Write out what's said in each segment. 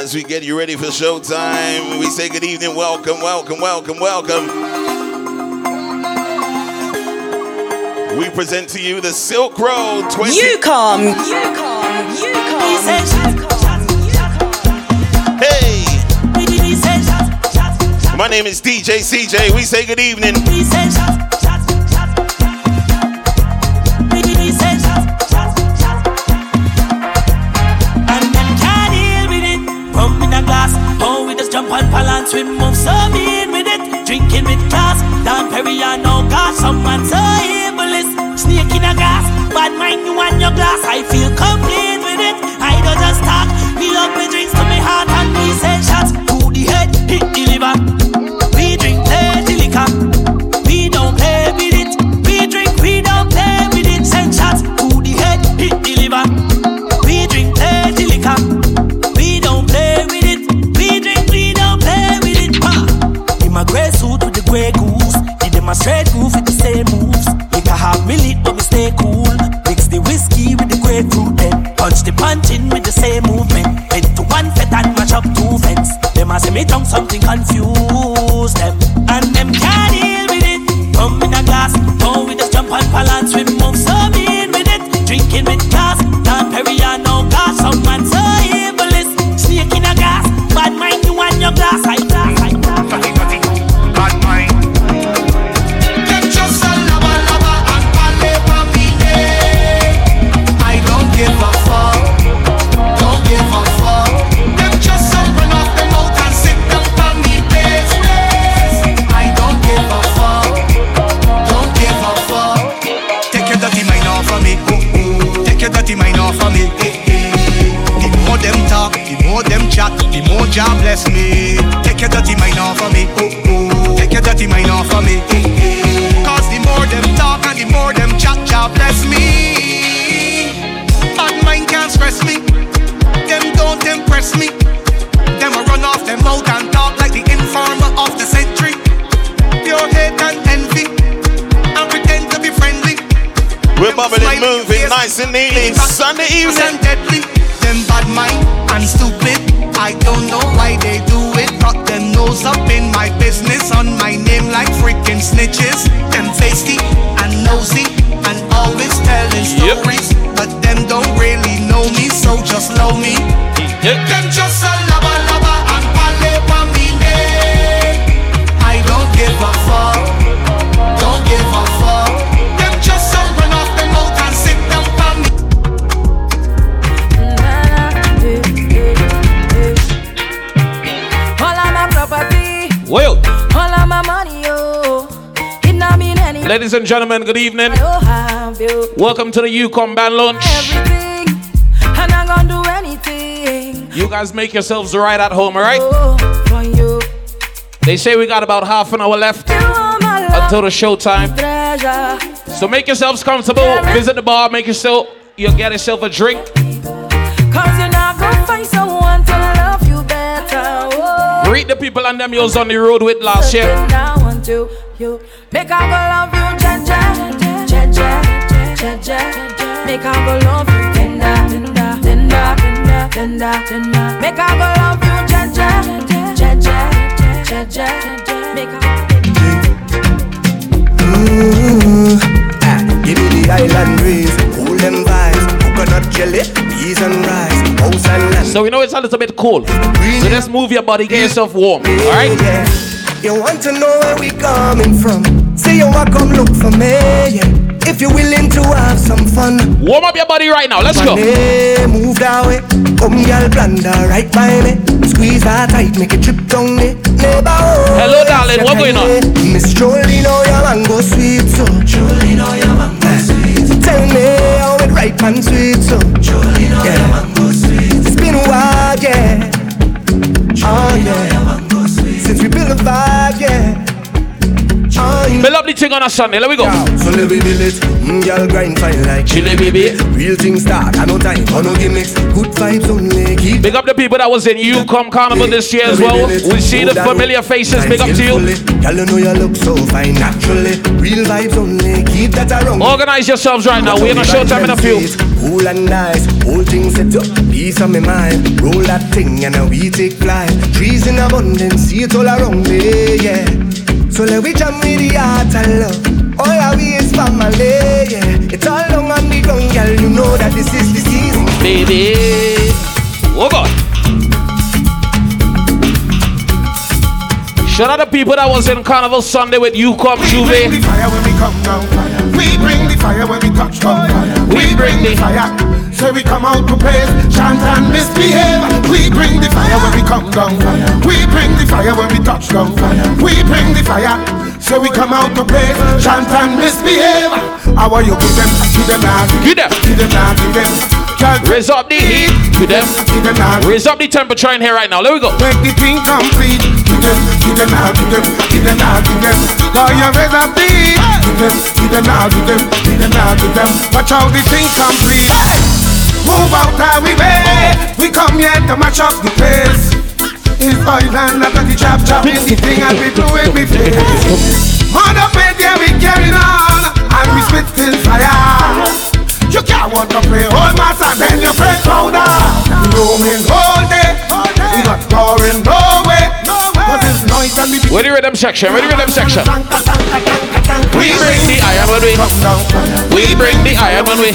As we get you ready for showtime, we say good evening, welcome, welcome, welcome, welcome. We present to you the Silk Road 20. You come, you come, you come. Hey! My name is DJ CJay. We say good evening. And deadly. Them bad mind and stupid. I don't know why they do it. Brought them nose up in my business. On my name like freaking snitches. Them tasty and nosy. And always telling Yep. stories. But them don't really know me. So just love me. Them just a property, Well, all of my money, oh. It not mean anything. ladies and gentlemen, good evening. I have you. Welcome to the UCOM Band Launch. Everything, and I'm gonna do anything. You guys make yourselves right at home, alright? Oh. They say we got about half an hour left You are my love, until the showtime. So make yourselves comfortable. Visit the bar, make yourself you'll get yourself a drink. The people and them you was on the road with last year. Then I want to, you. Make I go love you, Jaja, Jaja, Jaja. Make I go love you, tender, tender, tender, tender, tender, tender. Make I go love you, Jaja, Jaja, Jaja. Make I. Ah, give me the island breeze, cool them vibes, coconut jelly, peas and rice, house and land. So we know it's a little bit cold. So just move your body, get yourself warm. Alright? Yeah. You want to know where we coming from? Say you want come look for me, yeah. If you're willing to have some fun. Warm up your body right now. Let's go. Money, move that way. Come, girl, blunder right by me. Squeeze that tight, make it trip down me. Neighbor, Hello, darling, what going on? Miss Jolene, oh, your mango sweet, so. Jolene, oh, your mango sweet. Tell me how it ripe and sweet, so. Jolene, oh, your mango sweet. It's been a while, yeah. Oh, yeah. Since we built a vibe, yeah. Oh, yeah. The thing on a Sunday. Let me go. So let me build it. Mm, girl grind fine like Chili baby. Real things start. I no time for no gimmicks. Good vibes only. Keep Big up the people that was in UCOM Carnival this year as well. We see the familiar faces. Big up to you. Girl, you know you look so fine naturally. Real vibes only. Keep that around. Organize yourselves right now. We're in a short showtime in a few. Cool and nice, whole thing set up, peace on my mind. Roll that thing and we take flight. Trees in abundance, see it all around me, yeah. So let we jam with the heart and love. All I we is family, yeah. It's all long on the ground, girl. You know that this is the season. Baby. Oh God. Shout out the people that was in Carnival Sunday with UCOM We bring the fire when we come down. We bring the fire when we touch down. We bring the fire. So we come out to praise, chant and misbehave. We bring the fire when we come down. We bring the fire when we touch down. We bring the fire. So we come out to praise, chant and misbehave. How are you give them? Give them now. Give them. Give them now. Give them. Raise up the heat. Give them. Give them now. Raise up the temperature in here right now. Let me go. Make the thing complete. Give them, give them now, give them, give them now, give them. Now you raise up the heat. Give them, give them now, give them, give them now, give them. Watch how the thing complete. Move out of we way. We come here to match up the place. It's oil and not the chop chop in the thing and we do it we face. Mother yeah, we carry on and we spitting fire. You can't want to play old master, then you play powder. Roaming all day, we not pouring no Ready rhythm section. Ready rhythm section. We bring the iron when we. We bring the iron when we.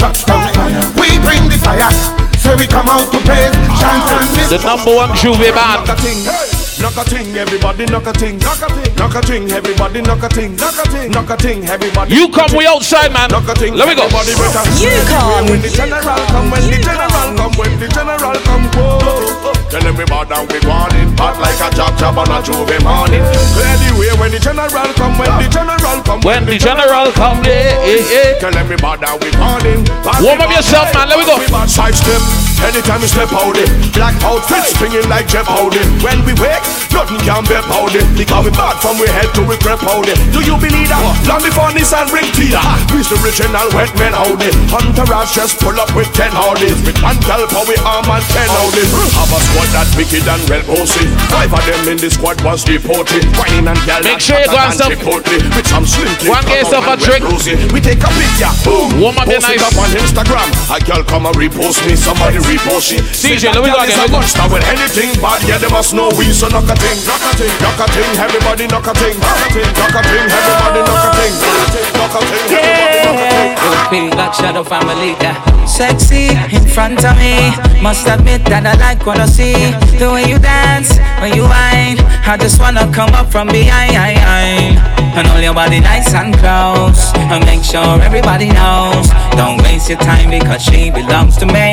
We bring the fire, so we come out to praise, chant and miss. The number one Juve band. Knock a ting, knock a ting, everybody knock a ting, knock a ting, knock a ting, everybody knock a ting, knock a ting, knock a ting, everybody. You come, we outside, man. knock a ting, Let me go. everybody better. You come. When the general come, when the general come, when the general come, whoa. Tell everybody that we want it, hot like a job job on a Juve morning. Clear the way when the general come, when the general come, When the general come, yeah, yeah, yeah. Tell everybody that we want it. Warm up yourself, man. Let me go. Side step, anytime we step out it. Black outfit springing like Jeff Howdy. When we wake, nothing can be powder. Because we bad from we head to we crep Howdy. Do you believe that? Long before Nissan ring Peter. We's the original wet men Howdy. Hunter Rash just pull up with ten Howdys. With one tell for we arm and ten Howdys. Have a squad that wicked and well posted. Five of them in the squad was deported. Wine and gal Make sure you go and Chipotle. With some slim and get yourself a drink. We take a picture, boom. Warm up post it nice- up on Instagram. A girl come and repost me, somebody repost she. CJay, let me go again, let me go. Start with anything bad, yeah, they must know we. So knock a thing, knock a thing, knock a thing, everybody knock a thing, knock a thing, knock a thing, everybody knock a thing, knock a thing, knock a thing, everybody knock a thing. Big Black Shadow family, yeah. Sexy in front of me. Must admit that I like what I see. The way you dance, when you whine. I just wanna come up from behind. And hold your body nice and close. And make sure everybody knows. Don't waste your time because she belongs to me.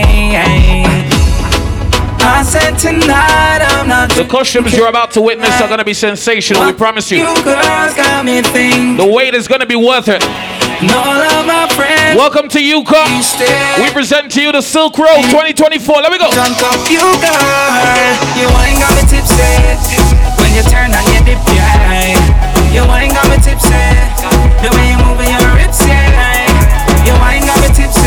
I said tonight I'm not The costumes you're about to witness are gonna be sensational. We promise you. You girls got me thinking. The wait is gonna be worth it. All of my friends. Welcome to UCOM. We present to you the Silk Road 2024. Let me go. Drunk off you, girl. You ain't got me tipsy. When you turn on your dip, yeah. You ain't got me tipsy. The way you moving your hips, yeah. You ain't got me tipsy.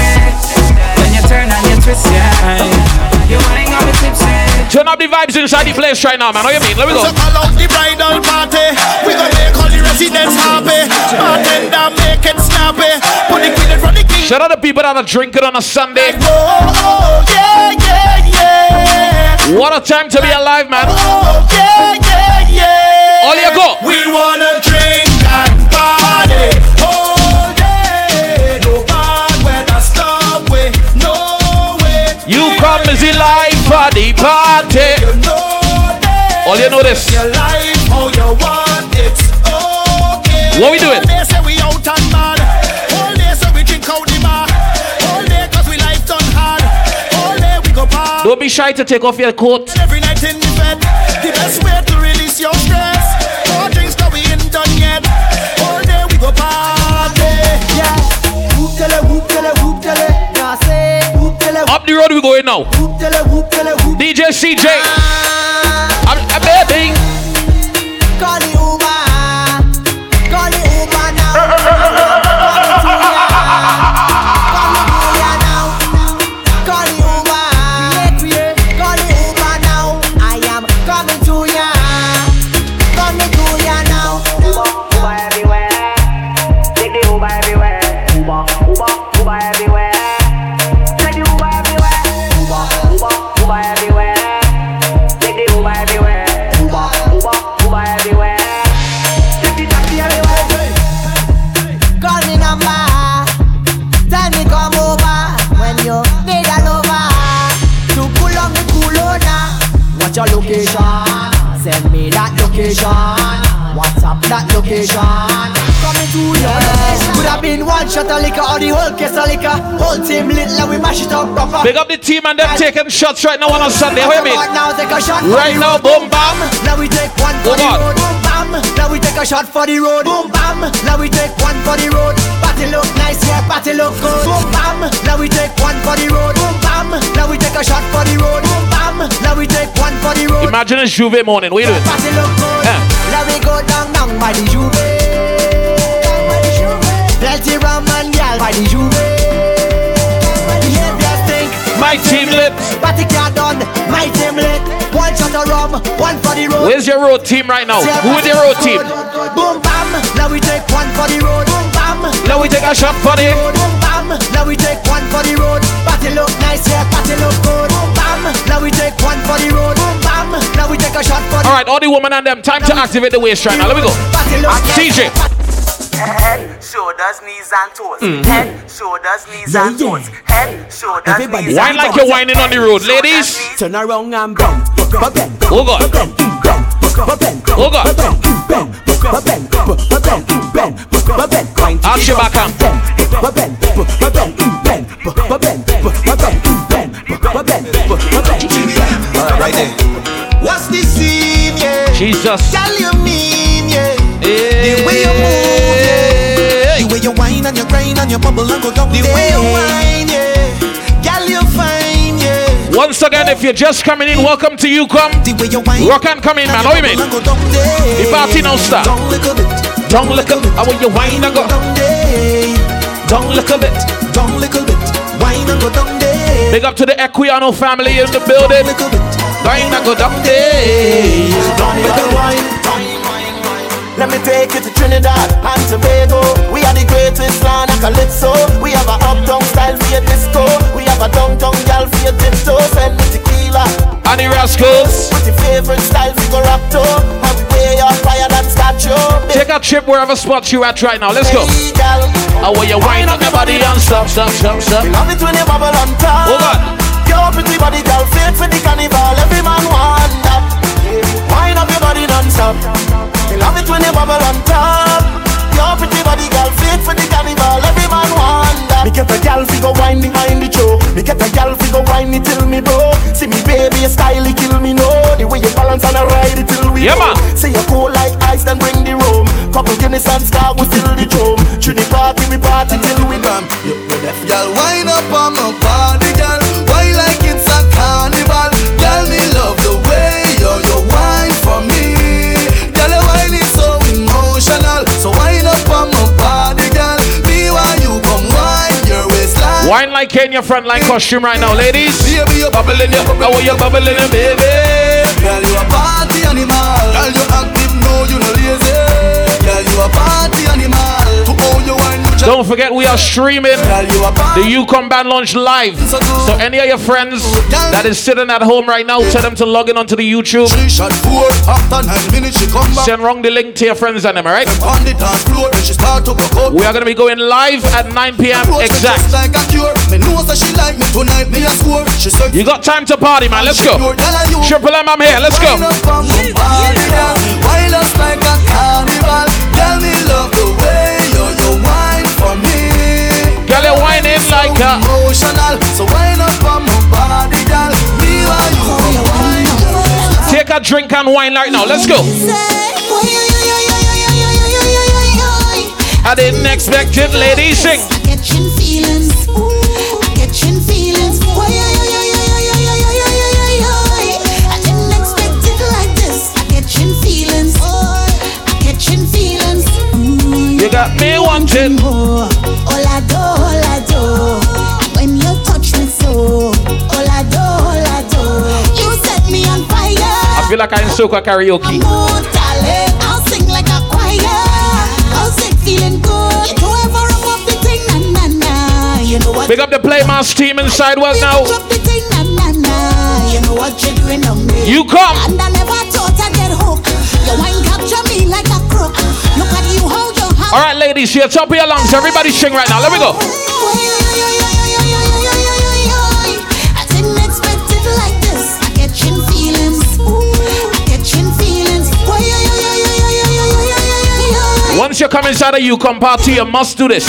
When you turn on your twist, yeah. You ain't got me tipsy. Turn up the vibes inside the place right now, man. What you mean? Let me go. So call out the bridal party. We gonna make all the residents happy. Bartender make it snappy. Put the kid in front of the king. Shout out the people that are drinking on a Sunday. Oh, oh, yeah, yeah, yeah. What a time to be alive, man. Oh, yeah, yeah, yeah. All you go. We wanna drink All you know this. Your life how you want it's okay. What we doing? All day say we out and mad. All day say we drink out the bar. All day 'cause we life done hard. All day we go bar. Don't be shy to take off your coat. Every night in the bed. The best way to release your stress. No drinks 'cause we ain't done yet. All day we go party. Yeah. Whoop tele, whoop tele, whoop tele. Now say whoop tele, Up the road we going now. whoop tele, whoop tele, whoop. DJ CJay. I'm, ah. I'm baby. That location. Coming to your location. Could have been one shot of liquor or the whole case of liquor. Whole team lit, like we mash it up proper. Big up the team and them taking shots right now on a Sunday. You mean? Now take a shot. Right now, boom bam. Now we take one for the on. road. Boom bam. Now we take a shot for the road. Boom bam. Now we take one for the road. Party look nice, yeah, party look good. Boom bam. Now we take one for the road. Boom bam. Now we take a shot for the road. Boom bam. Now we take one for the road. Imagine a Juve morning. What you doing? Party look good. Yeah. Now we go down down by the Juve. Plenty rum and gal by the Juve. My team lit. Party car done. My team lit. One shot of rum, one for the road. Where's your road team right now? Who is your road team? Boom bam. Now we take one for the road. Boom bam. Now we take a shot for the. Boom bam. Now we take one for the road. Party look nice, yeah. Party look good. Boom bam. Now we take one for the road. Boom bam. Now we take a shot for All right, all the women and them. Time to activate the waist right now. Let me go. Party look TJ. Head, shoulders, knees and toes. Mhm. Head, shoulders, knees Yeah, and yeah. toes. Head, shoulders, Everybody knees Wine like you're whining on the road, ladies. Turn around and bend. Bend. Oh God. Bend. Bend. Oh God. Bend. Bend. Bend. Bend. Bend. Bend. Bend. Arch your back and Bend. Bend. Jesus. Tell you mean, yeah. The way you move, yeah. The way you whine and you grind and you bubble and go down The way you whine, yeah. Girl, you fine, yeah. Once again, if you're just coming in, welcome to you. Come. The way you whine Rock and come in, man. How you mean? and go down there. The party now start. Down little bit. Don't look up. How will you whine and go? Don't look a bit. Down little bit. Whine and go down there. Big up to the Equiano family in the building. Little bit. Go down there. Down little wine. Let me take you to Trinidad and Tobago. We are the greatest land of calypso. We have a uptown style for your disco. We have a downtown gal for your tiptoes and the tequila. And the Rascals. With your favorite style for go rapto. We way up higher than statue. Take a trip wherever spot you at right now. Let's go. Hey, gal. How will you wind up your body and stop, stop, stop, stop. We love it when you bubble on top. Hold on. Your pretty body, girl, fit for the carnival. Every man want that. Wind up your body non-stop. We love it when you bubble on top. Your pretty body, girl, fit for the carnival. Every man want that. Me get a gal figure wine behind the show. Me get a gal figure wine it till me bro. See me baby, your style it kill me no. The way you balance and I ride it till we Yeah, go. man. Say you cool like ice, then bring the room. Couple Guinness and Star, we fill the drum. Trini party, we party till we done. You, you deaf, Girl, wind up on my Kenya frontline costume right now, ladies. Baby, you Bubbling up. How will you bubbling eh, baby? Girl, you a party animal. Girl, you active, no, you no lazy. Girl, you a party Don't forget, we are streaming Girl, you a the UCOM Band Launch live. So any of your friends that is sitting at home right now, tell them to log in onto the YouTube. Three shot four after nine minutes she come back. Send wrong the link to your friends and them, alright? On the dance floor, then she start to go out. We are gonna be going live at 9 p.m. Approach exact. just like a cure. Me know that she like me tonight. Me a score. She said, You got time to party, man. Let's go. Triple M, I'm here. Let's go. For me. Girl, you whining like a. Emotional, so wind up on my body, girl. Me while you wine. Take a drink and wine right now. Let's go. I didn't expect it, ladies. Sing. You got me wanting. All I do, all I do. When you touch me so, all I do, all I do. You set me on fire. I feel like I'm in soca karaoke. I'll sing like a choir. I'll sing feeling good. You ever up the thing, na na na. You know what? Big up the Playmass team inside work now. Drop the thing, na na na. You know what you're doing on me. You come. All right, ladies, here, top of your lungs. Everybody sing right now. Let me go. Once you come inside of you, come party, you must do this.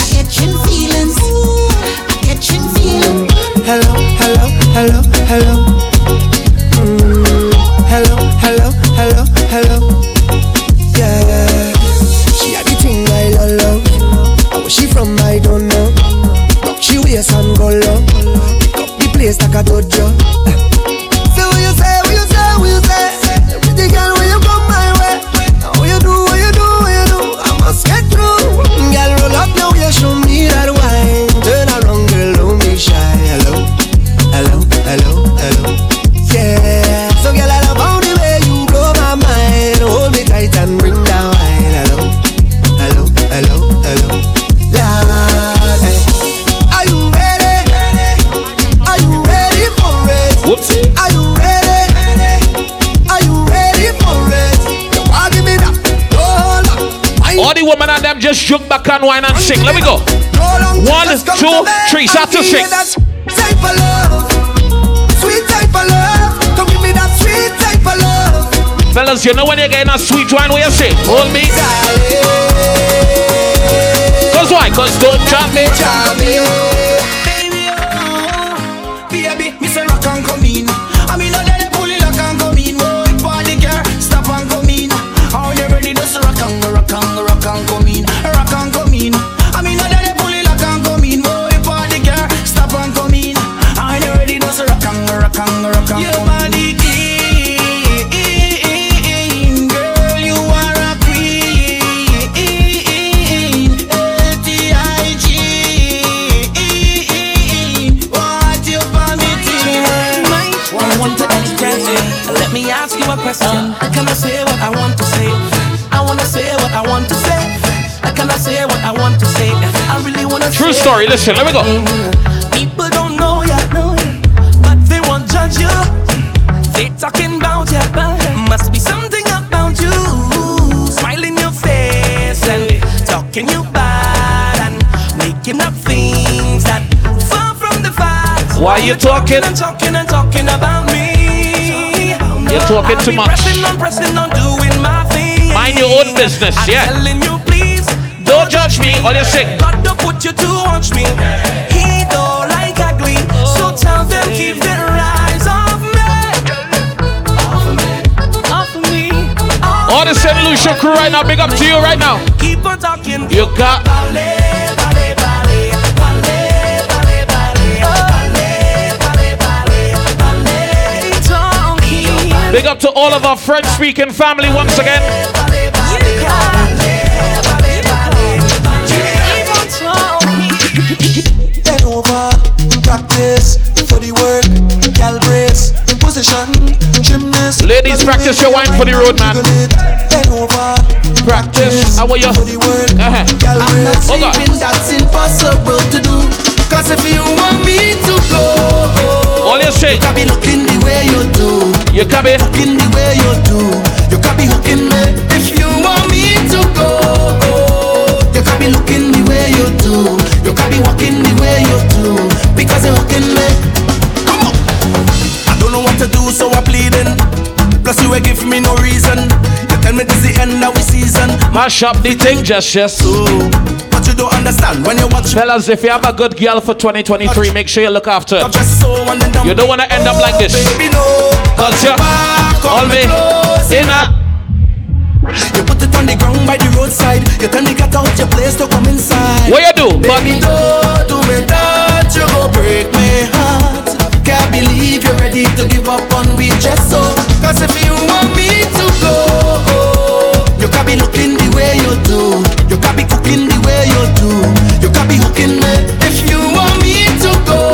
Hello, hello, hello, hello. Mm, hello, hello, hello, hello. fiesta 14 back and wine and sing. Let me go. One, two, three. Start to sing. Type of love, sweet type of love. Come give me that sweet type of love. Fellas, you know when you're getting a sweet wine, what you say? Hold me. Cause why? Cause don't chop me. True story. Listen, let me go. People don't know ya, but they won't judge you. They talking about ya, but must be something about you. Smiling your face and talking you bad and making up things that far from the facts. Why you talking? and talking and talking about me? You're talking too much. Pressing on, pressing on, doing my thing. Mind your own business, yeah. telling you, please. Don't judge me. All you sing you do, watch me. He don't like ugly, so tell them keep their eyes off me. All the St. Lucia crew right now, big up to you right now. Keep on talking. You got. Big up to all of our French speaking family once again. Practice your wine for the road, man. Practice. How are you? for the work. Uh-huh. Brace. Hold on. that's impossible to do. Cause if you want me to go, All you say. I be looking the way you do. You can be. Looking the way you do. You can be hooking me. If you want me to go, you can be looking the way you do. You can be walking the way you do. Because you're hooking me. Come on. I don't know what to do, so I'm pleading. Plus, you give me no reason. You tell me this the end of the season. Mash up the thing, just yes. But you don't understand when you watch. Fellas, if you have a good girl for 2023, make sure you look after her. So and then down. You don't want to end up like this. Baby, no. Cause you all me in a You put it on the ground by the roadside. You tell me get out your place to come inside. What you do? Baby, don't do me that. You go break my heart. Can't believe you're ready to give up on me just so. Cause if you want me to go, you can be looking the way you do. You can be cooking the way you do. You can be hooking me. If you want me to go,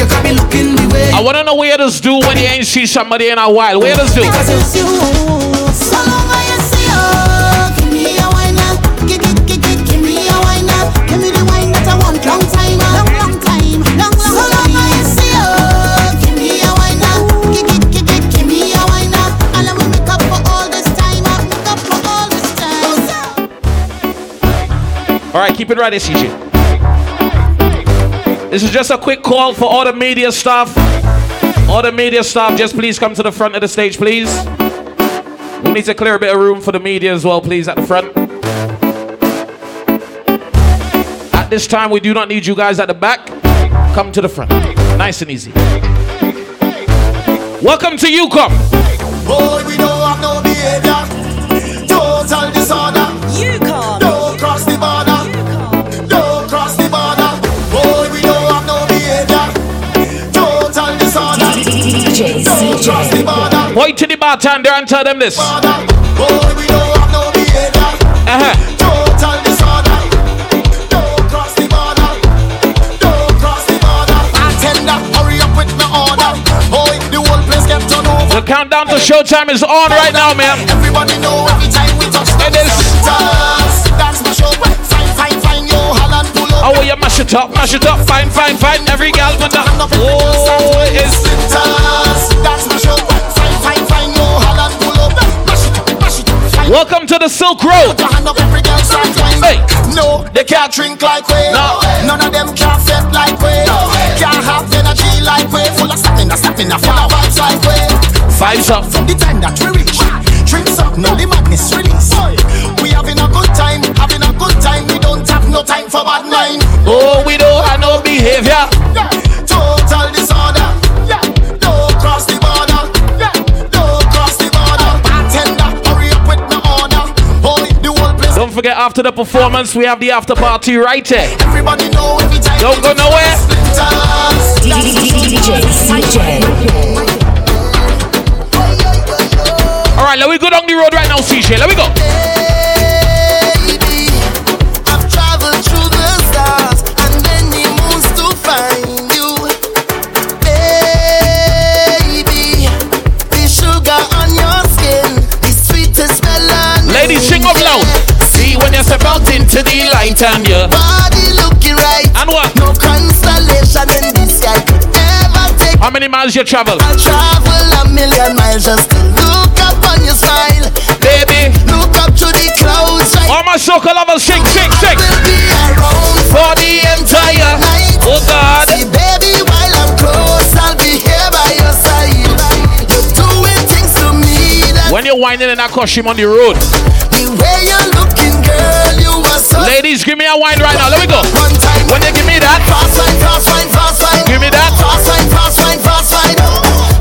you can be looking the way I want to know where just do when you ain't see somebody in a while. You just do? Because it's you. All right, keep it right, CJay. This is just a quick call for all the media staff. All the media staff, just please come to the front of the stage, please. We need to clear a bit of room for the media as well, please, at the front. At this time, we do not need you guys at the back. Come to the front. Nice and easy. Welcome to UCOM. Boy, we don't have no behavior. Total disorder. Point to the bartender and tell them this. Uh-huh. The countdown to showtime is on right now, man. Everybody know every time we touch It is. That's my show. Fine, fine, fine, yo, Holland pull up. Oh, mash it up, mash it up, fine, fine, fine. Every gal with the oh, it is. That's my show. Welcome to the Silk Road. Put your hand up, every girl start whining. Hey. No, they can't drink like we. No. None of them can fit like we. Can't have energy like we. Full of stamina, stamina, full of vibes like we. Vibes up. From the time that we reach, drinks up, now the madness release. We having a good time, having a good time. We don't have no time for bad mind. Oh, we don't have no behavior. Yeah, total Don't forget, after the performance, we have the after party right here. Everybody know every time. Don't go nowhere. DJ CJay. All right, let we go down the road right now, CJay. Let we go. You. Baby, the sugar on your skin, the sweetest melanin. Ladies, sing up loud. See when you step out into the light and you. Body looking right. And what? No constellation in the sky could ever take. How many miles you travel? I'll travel a million miles just to look up on your smile. Baby. Look up to the clouds. Right All my soca lovers, will be around For the entire. night. Oh God. See, baby, while I'm close, I'll be here by your side. You're doing things to me that When you're whining in that costume on the road. The way you're looking, girl, you are so. Ladies, give me a wine right now. Let me go. One time, When you give me that, fast wine, fast wine, fast wine. give me that. Fast wine, fast wine, fast wine.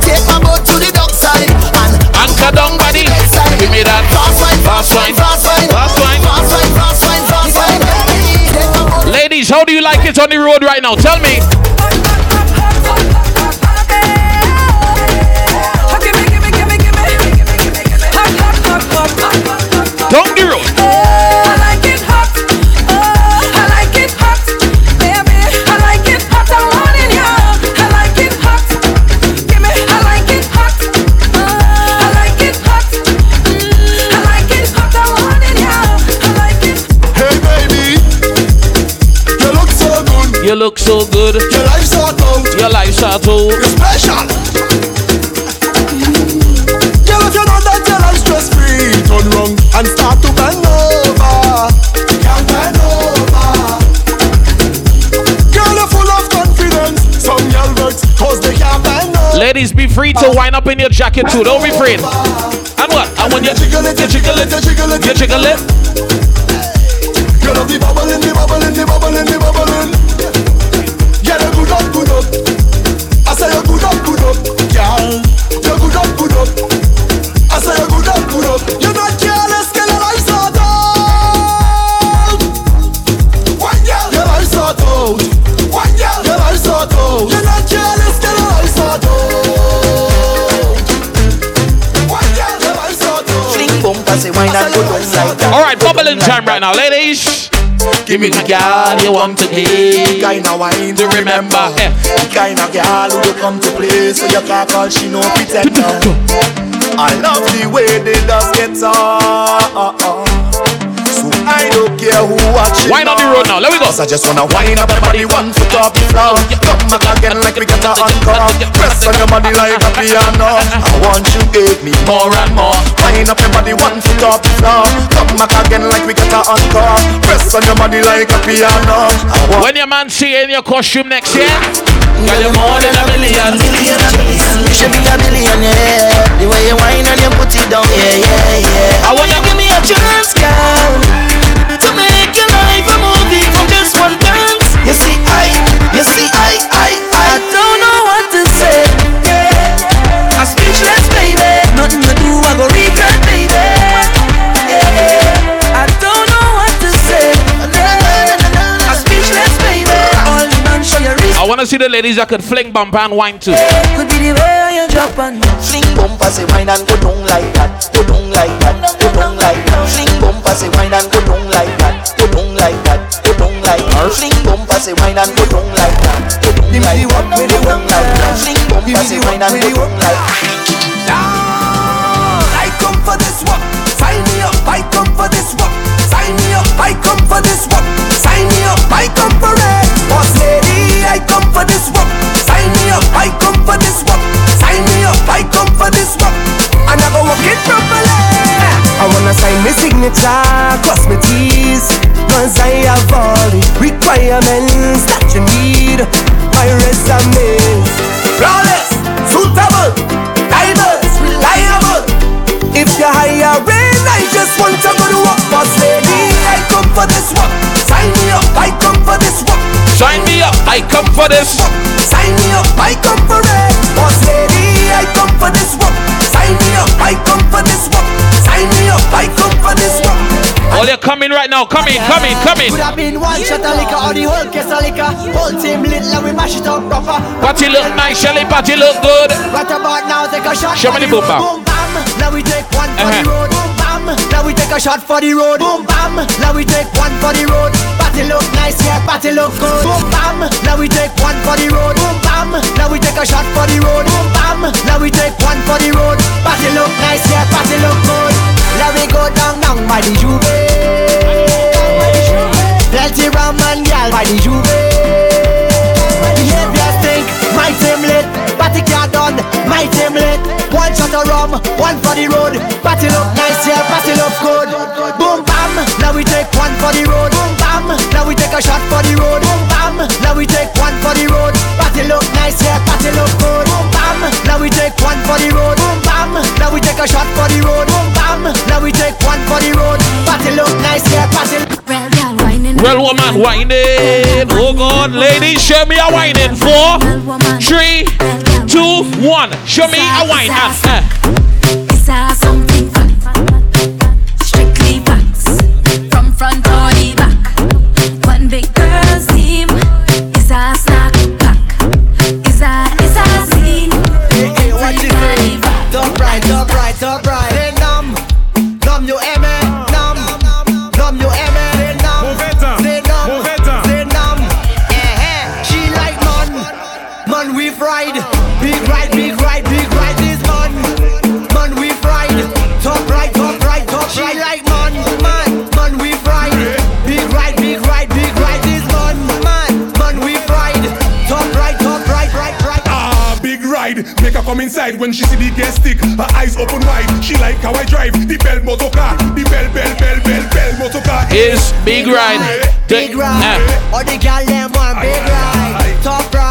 Take my boat to the dock side and Anchor down, buddy. side. Give me that. Fast wine, Fast wine. fast wine, Fast wine. fast wine, fast wine, fast wine. Take my boat Ladies, how do you like it on the road right now? Tell me. So good. Your life's so out. Your life's out. You're special. Girl, if you know that your life's stress free, turn round and start to bend over. Can't bend over. Girl, you're full of confidence. Some girl works cause they can't bend over. Ladies, be free to wind up in your jacket too. Don't be afraid. And what? And when you jiggle it, you jiggle it, you jiggle it, you jiggle it. You love the bubbling, go down like that? All right, bubbling time right now, ladies. Give me the girl you want to keep. Kind of wine To remember. The kind of girl who you come to play So you can't call she no pretender I love the way they just get on I don't care who watching Wine on the road now. Let me go. I just wanna wind up your body one foot off the floor. Come back again like we got a encore Press on your body like a piano. I want you give me more and more. Wind up your body one foot off the floor. Come back again like we got a encore Press on your body like a piano. When your man see you in your costume next year, Girl, you're more than a million, million, You should be a millionaire. The way you whine and you put it down, yeah, yeah, yeah. I want you give me a chance, girl, want to see the ladies that could fling bump and wine too. Could be the way you drop and Fling bumper say wine and go down like that, go down like that, go down like that. Fling bumper say wine and go down like that, go down like that, go down like that. Fling bumper say wine and go down like that, go down like that, go down like that. Fling bumper say wine and go down like that. I come for this work. Sign me up. I come for this work. Sign me up. I come for this work. Sign me up. I come for it. Boss lady, I come for this work. Sign me up. I come for this work. Sign me up. I come for this work. And I go work it properly. I wanna sign my signature, cross my T's Cause I have all the requirements that you need My resume Flawless, suitable, diverse, reliable. If you're hiring, I just want to for this work. Sign me up. I come for this work. Sign me up, I come for this. Sign me up. I come for it. Boss lady, I come for this work. Sign me up. I come for this work. Sign me up. I come for this work. Oh, they're coming right now. Coming, coming, coming. Could have been one shot of liquor or the whole case of liquor. Whole team lit, like we mash it up proper. Party look nice, Shelly. Party look good. Right about now, take a shot. Show me the boom. Boom bam. Now we take one Uh-huh. the road. Now we take a shot for the road. Boom bam. Now we take one for the road. Party look nice, yeah. Party look good. Boom bam. Now we take one for the road. Boom bam. Now we take a shot for the road. Boom bam. Now we take one for the road. Party look nice, yeah. Party look good. Now we go down, down by the juve. Plenty rum and gal by the juve. One shot of rum, one for the road. Party look nice, yeah, party look good. Boom bam, now we take one for the road. Boom bam, now we take a shot for the road. Boom bam, now we take one for the road. Party look nice, yeah, party look good. Boom bam, now we take one for the road. Boom bam, now we take a shot for the road. Boom bam, now we take one for the road. Party look nice, yeah, party. Real woman whining. Oh God, ladies, show me a whining. Four, three, two, one. Show me a whine. Uh, uh.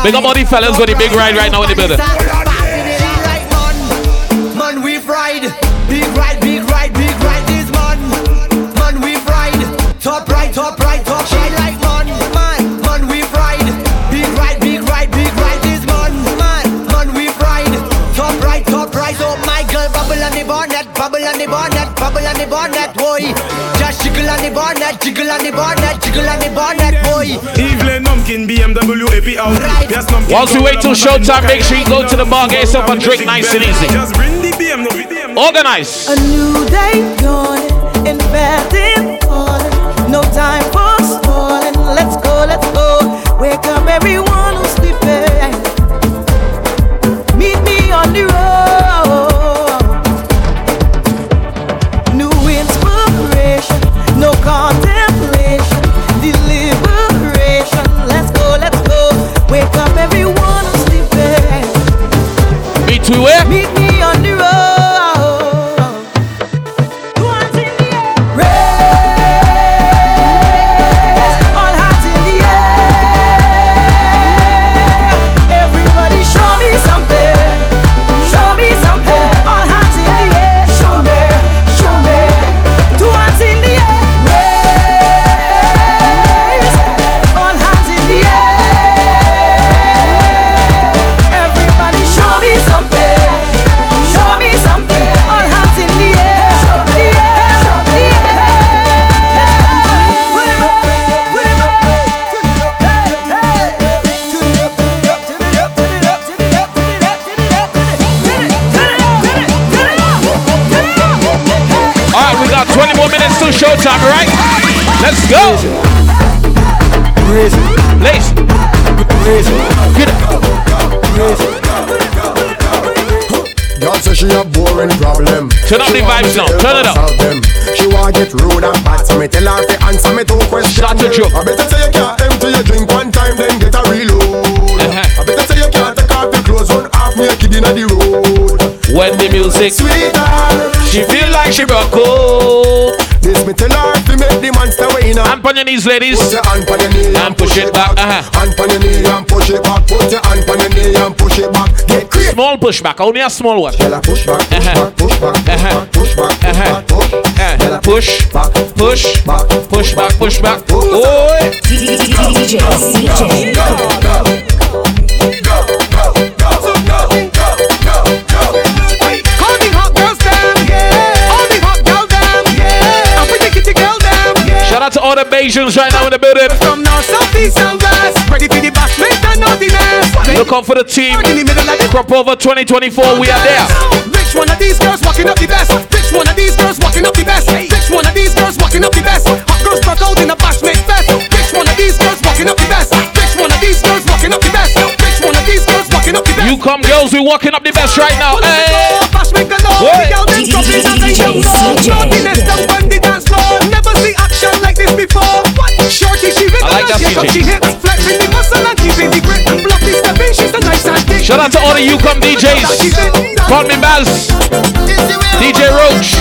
Big up all the fellas with the big ride right now in the building. Man, we. Big ride, big ride, big ride. Man, man, we. Top top top. Like man, man, man, we. Big ride, big ride, big ride. Man, man, man, we. Top top. So my girl bubble on the bonnet, bubble on the bonnet, bubble on the bonnet, boy. Just jiggle on the bonnet, jiggle on the bonnet, jiggle on the bonnet, boy. Evelyn Numpkin, BMW, AP out. Yes, Numpkin. Whilst we wait till showtime, make sure you go to the bar, get yourself a drink nice and easy. Just bring the BMW. Organize. A new day dawning, inventing morning. Time, right? Let's go. Lace. Get Girl say she a boring problem. Turn up the vibes now. Turn it up. She wanna get rude and bad, so me tell her to answer me two questions. To joke. I better say you can't empty your drink one time, then get a reload. Uh-huh. I better say you can't take off your clothes, run half naked inna the road. When the music Sweetheart, she feel like she broke. This me tell her to make the monster way inna. Hand on your knees, ladies. Put your hand on your knee And push it back. Uh-huh. Hand on your knee and push it back. Put your hand on your knee and push it back. Get crazy. Small pushback. Only a small one. Tell her push back, push Uh-huh. back, push back, push Uh-huh. back, push back, push Uh-huh. back, push. Uh, push, back, push, back, push back, push back. Oh, DJ CJay. All out to all the Bajans right now in the building. From north, south, east, and west. Ready for the bashment and naughtiness. Look out for the team. In the middle of the Crop over 2024. We are there. Which one of these girls walking up the best? Which one of these girls walking up the best? Which one of these girls walking up the best? Hot girls struck out in a bashment fest. Which one of these girls walking up the best? Which one of these girls walking up the best? Which one of these girls walking up the best? You come, girls. We walking up the best right now. Hey. What? Before. Shorty, she I like that rigorous, yeah, she hits. Flexing the muscle and keeping the grip. Blocky stepping, she's a nice and thick. Shout out to all the UCOM DJs. Call me Baz. DJ Roach.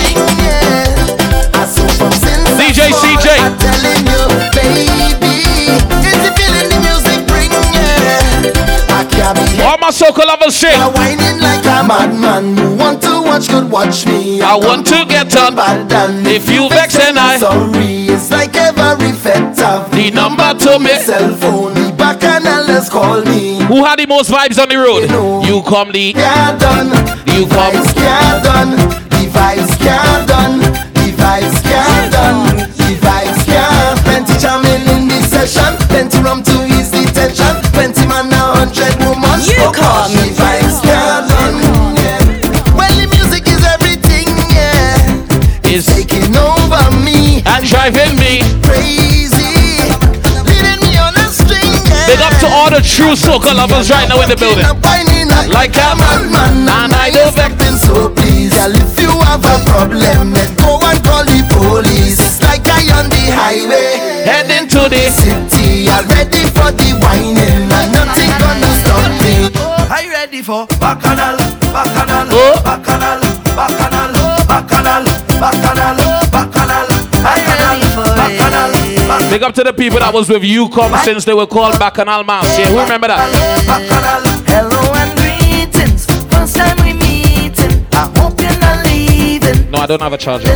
DJ CJay. telling you, baby, is the feeling the music bring you? I can't All my soca lovers sing. whining like a madman. You want to watch, good watch me. I want to get and If you vex and I sorry, it's like every fet have the number to me. cell phone. The back and let's call me. Who had the most vibes on the road? You come the. Yeah, done. You come. Vibes can't done. The vibes can't done. The vibes can't done. The vibes can't. Plenty jamming in the session. Plenty rum to ease the tension. Plenty man a hundred woman. You Oh, gosh, come. The vibes can't done. Yeah. Well, the Big up to all the true soca lovers right now in the building. Like a man, and I know that. Acting so please, girl, if you have a problem, then go and call the police. Like I on the highway, Heading to the. city, all ready for the whining, and nothing gonna stop me. Are you ready for Bacchanal, Bacchanal, Oh. Bacchanal, Bacchanal, Big up to the people that was with you come since they were called back on Almas. Yeah, who remember that? Hello and greetings. First time we meeting. I hope you're not leaving. No, I don't have a charger.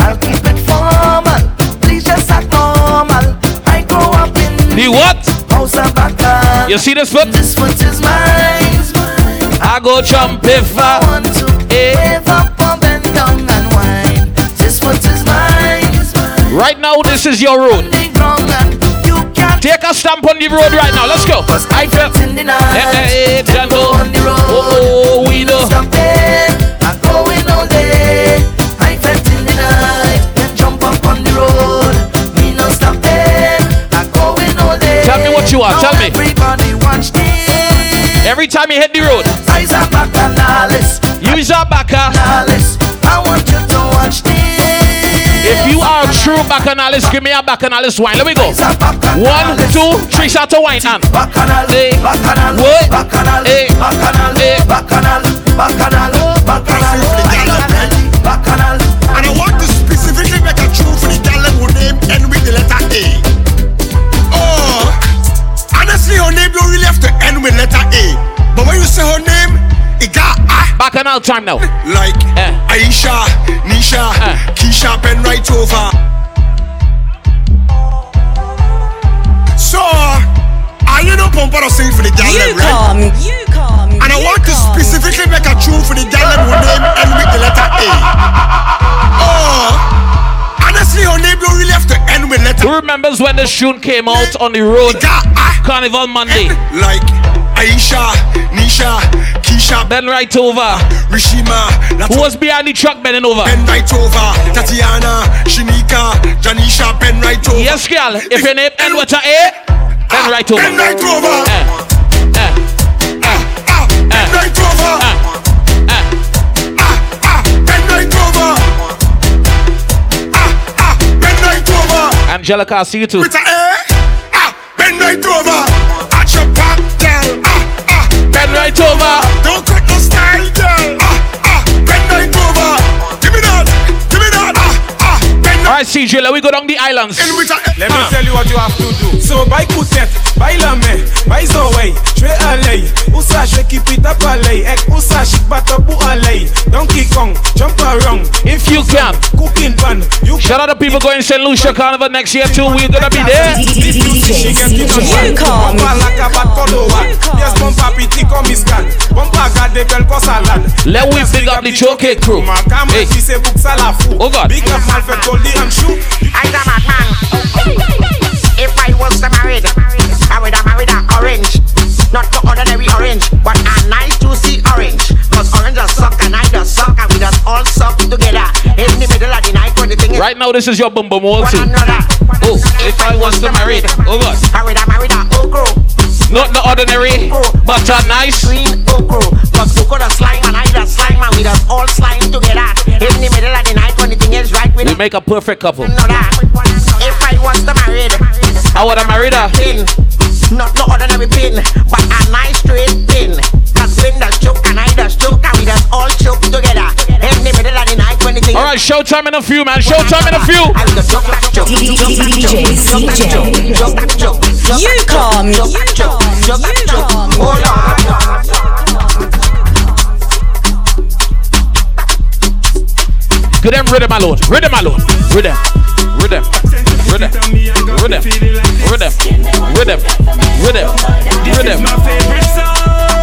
I'll keep it formal. Please just act normal. I grow up in The what? house of Bacchus. You see this foot? This foot is mine. I go jump if I want to give up or bend down and wine. This foot is mine. Right now, this is your road. The ground and you can't Take a stamp on the road right now. Let's go. I feel. in. Hey, hey, gentle. on the road. Oh, oh, we know. Stop there. I'm going all day. I felt in the night. Jump up on the road. Me no stop there. I'm going all day. Tell me what you want, tell me. Every time you hit the road, Eyes are back and Alice. use your backer. I want you to watch this. If you are a true bacchanalist, give me a bacchanalist wine. Let me go. One, two, three shots of wine and. Bacchanal, Hey. bacchanal, What? bacchanal, Hey. bacchanal, Hey. bacchanal, bacchanal, bacchanal, bacchanal. And I want to specifically make a tune for the girl them who name end with the letter A. Oh, honestly, her name don't really have to end with letter A. But when you say her name, it got A. Bacchanal time now. Like Eh. Aisha, Nisha, Eh. Keisha, pen right over. So, are you no pump or sing for the girl them, right? come, you come. And I want to specifically make a tune for the girl them who name end with the letter A. Oh, honestly, her name don't really have to end with letter Who remembers when the tune came out on the road? It got A. Carnival Monday. Like Aisha, Nisha, Keisha. Bend right over. Rishima. Who was behind the truck bending over? Bend right over. Tatiana, Shanika, Janisha, bend right over. Yes, girl. If your name end with a A, bend right over. Bend right over. Eh. Eh. Ah, ah. Bend right over. Eh. Ah, bend right over. Bend right over. Angelica, I'll see you too. CJay, let we go down the islands. Let me ah. tell you what you have to do. So buy Koutet, buy Lame, buy Zoé, je vais aller. Où ça, je keep it up aller. Ek, où ça, chic bata pour aller. Donkey Kong, jump around. If you can, cooking bun. You Shout out to people going to St. Lucia Carnival next year too. We're gonna be there. Let we pick up the choke crew. Hey. Oh God. Big up. I'm a madman. If I was the married, I would have married an orange. Not the ordinary orange, but a nice juicy orange. Cause orange just suck and I just suck and we all suck together. In the middle of the night when the thing is Right now, this is your bum bum all one too. Oh, if I was to marry. Oh God. I would have married an okro. Not the ordinary, but a nice. Green okro. Cause okro the slime and I the slime and we just all slime together. In the middle of the night when the thing is right with We make a perfect couple. If I was the married, I would have married her. pin. Not no ordinary pin, but a nice straight pin. Cause when the choke and I the choke and we just all choke together. In the middle of the night when the thing All right, showtime in a few, man. Showtime in a few. I will choke that. DJ CJay. Choke that. You calm. Choke that choke. Choke that choke. Hold on. Give them rhythm alone. Rhythm alone. Rhythm. Rhythm. Rhythm. Rhythm. Rhythm. Rhythm. Rhythm. Rhythm.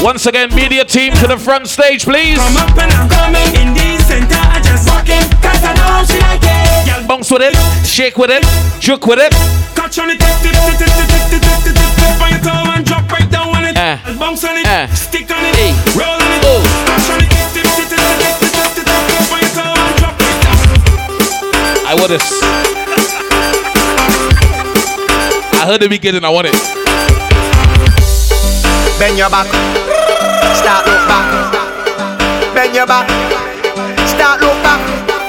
Once again, media team to the front stage, please. Come up and I'm coming in the center. I just walk in, cause I know she like it. Girl, Bounce with it, shake with it, juke with it. catch on it, tip, tip, tip, tip, tip, tip, tip, tip, tip, tip on your toe and drop right down on it. Eh. Bounce on it, Eh. stick on it, Hey. roll on it. Oh. Catch on it, tip, tip, tip, tip, tip, tip, tip, tip, tip on your toe and drop right down. I want this. I heard the beginning, I want it. Bend your back. Start look back. Bend your back. Start look back.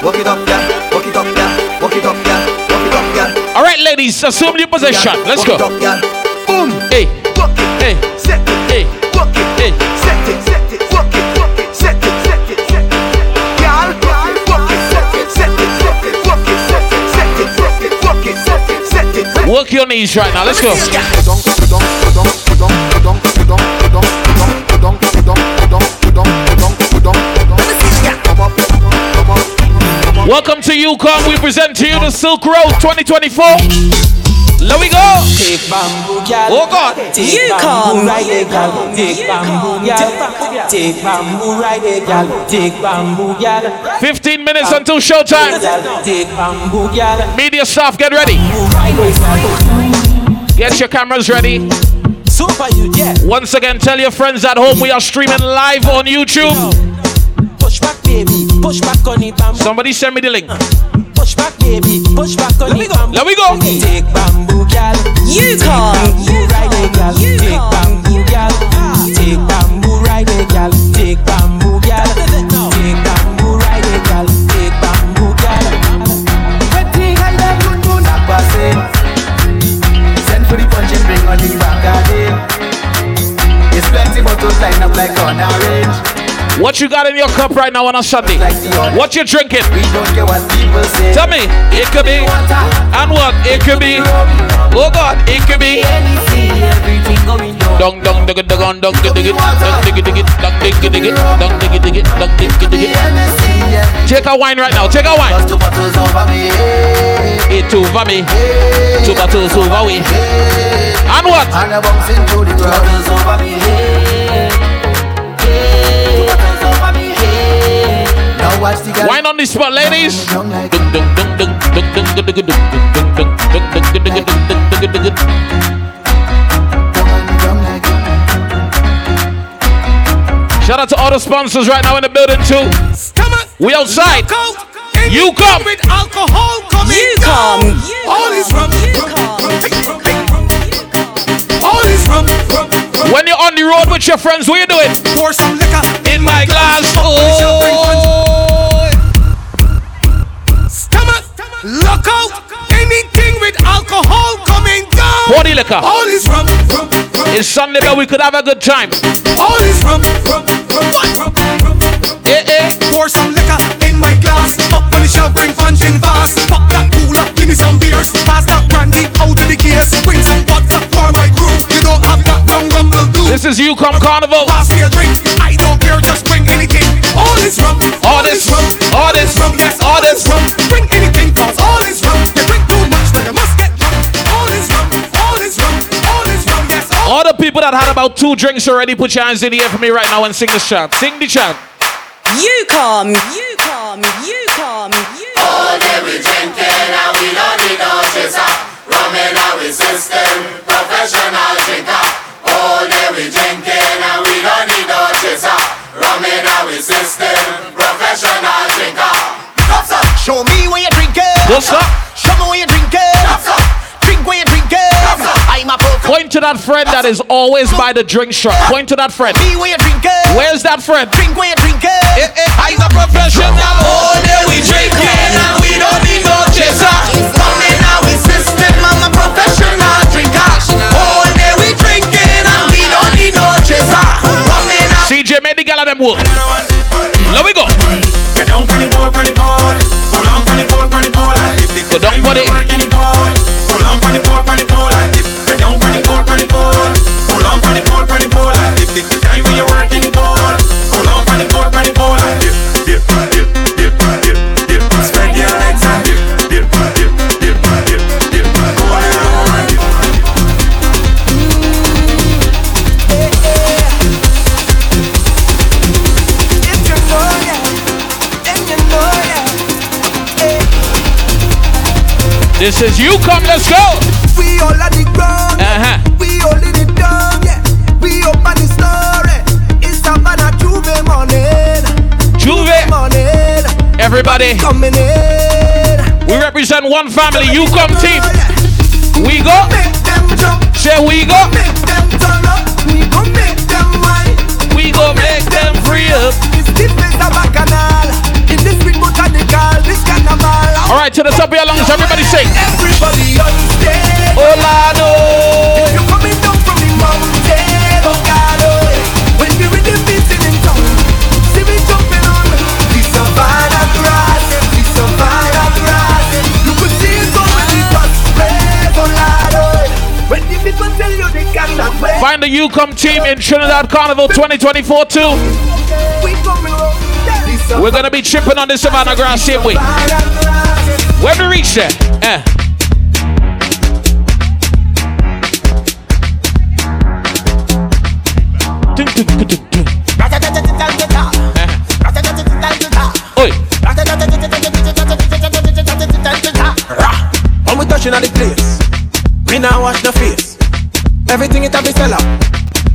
Walk it up, yeah. Walk it up, yeah. Walk it up, yeah. Walk it up, yeah. All right, ladies, assume your position. Let's go. Up, yeah. Boom. Hey, Walk it. hey, Set it. hey, Walk it. hey. Set it. Set it. Walk it. Walk it. Set it. Set it. Set it. Girl. Walk it. Set it. Set it. Set it. Walk it. Set it. Set it. Set it. Walk it. Set it. Set it. Work your knees right now. Let's go. Welcome to UCOM. We present to you the Silk Road 2024. There we go. Oh God. UCOM. Fifteen minutes until showtime. Media staff, get ready. Get your cameras ready. Once again, tell your friends at home we are streaming live on YouTube. Push back, baby. Push back on the bamboo. Somebody send me the link. Push back, baby. Push back on the bamboo. Let me go. Take bamboo, girl. You come. Bamboo, ride it, girl. You Take come. bamboo, girl. Take bamboo, ride it, girl. Take bamboo, girl. Take bamboo, ride it, girl. Take bamboo, girl. Wetin I love you do not pass it. Send for the punch and on the back again. It's plenty bottles lined up like on orange. What you got in your cup right now on a Sunday? What you drinking? Tell me, it could be. And what? It could be. Oh God, it could be. Dong dong dig it dong dong dig it dong dig it dig it dong dig it dig it dong dig it dig it dong dig it dig it. Take a wine right now. Take a wine. It over me. Two bottles over me. And what? And I bumps into the two bottles over me. Dung dung dung dung ladies. Shout out to all the sponsors right now in the building too. We outside. You come. With alcohol coming You come. You All is come. rum. You rum, rum, All is rum. rum, rum. When you're on the road with your friends, what you doing? Pour some liquor In my glass. Oh. Look out. Anything with alcohol coming down. Body liquor. All is rum. rum, rum. It's Sunday, but we could have a good time. All is rum. rum, rum, rum, rum. Eh, eh. Pour some liquor in my glass. Up on the shelf, bring punch in fast. Pop that cooler, give me some beers. Pass that brandy out of the case. Bring some vodka for my crew. You don't have that rum rumble do. This is UCOM Carnival. Pass me a drink. I don't care, just bring anything. All is rum. All this, rum. all this, rum. Yes, all this rum. Bring anything, cause all is rum. You drink too much, then you must get drunk. All is rum. All is rum. All is rum. Yes, all All the people that had about two drinks already, put your hands in the air for me right now and sing this chant. Sing the chant. You come. You come. You come. You All day we drinking and we don't need no chaser. Rum in our system, professional drinker. All day we drinking and we don't need no chaser. Rum in our system, professional drinker. What's up? Show me where you're drinking. What's up? Show me where you're drinking. What's up? Drink where you're drinking. I'm a folk. Point to that friend that is always by the drink shop. Point to that friend. Me where you're drinking. Where's that friend? Drink where you're drinking. Eh, eh. I'm a professional. All day we drinking and we don't need no chaser. Rum in our system, I'm a professional drinker. All day we drinking and we don't need no chaser. CJay made the gal them work. Here we go. Go down for the for the. Go down for the for the. Go down for the. Go down for the for the. Go down for the for the. Go down for the for the the This is UCOM, let's go. We all on the ground. Uh-huh. We holding it down, yeah. We open the story. It's Savannah J'ouvert morning. J'ouvert. morning. Everybody, Coming in. we represent one family. UCOM team. We go. Make them jump. Say we go. Make them turn up. We gon' make them wine. We go make them free up. This this place a bacchanal. In this this carnival. All right, to the top of your lungs, everybody sing. Everybody on stage. You coming down from the mountain, oh God, oh. When we with the beating in town, see me jumping on the savannah grass, the savannah grass. You could see it go when it was red, oh. When the people tell you they wait, Find the UCOM team in Trinidad Carnival 2024 too. We're gonna be tripping on the Savannah grass same way. When we reach there, eh. When we touching on the place, we now wash the face. Everything it have be sell out.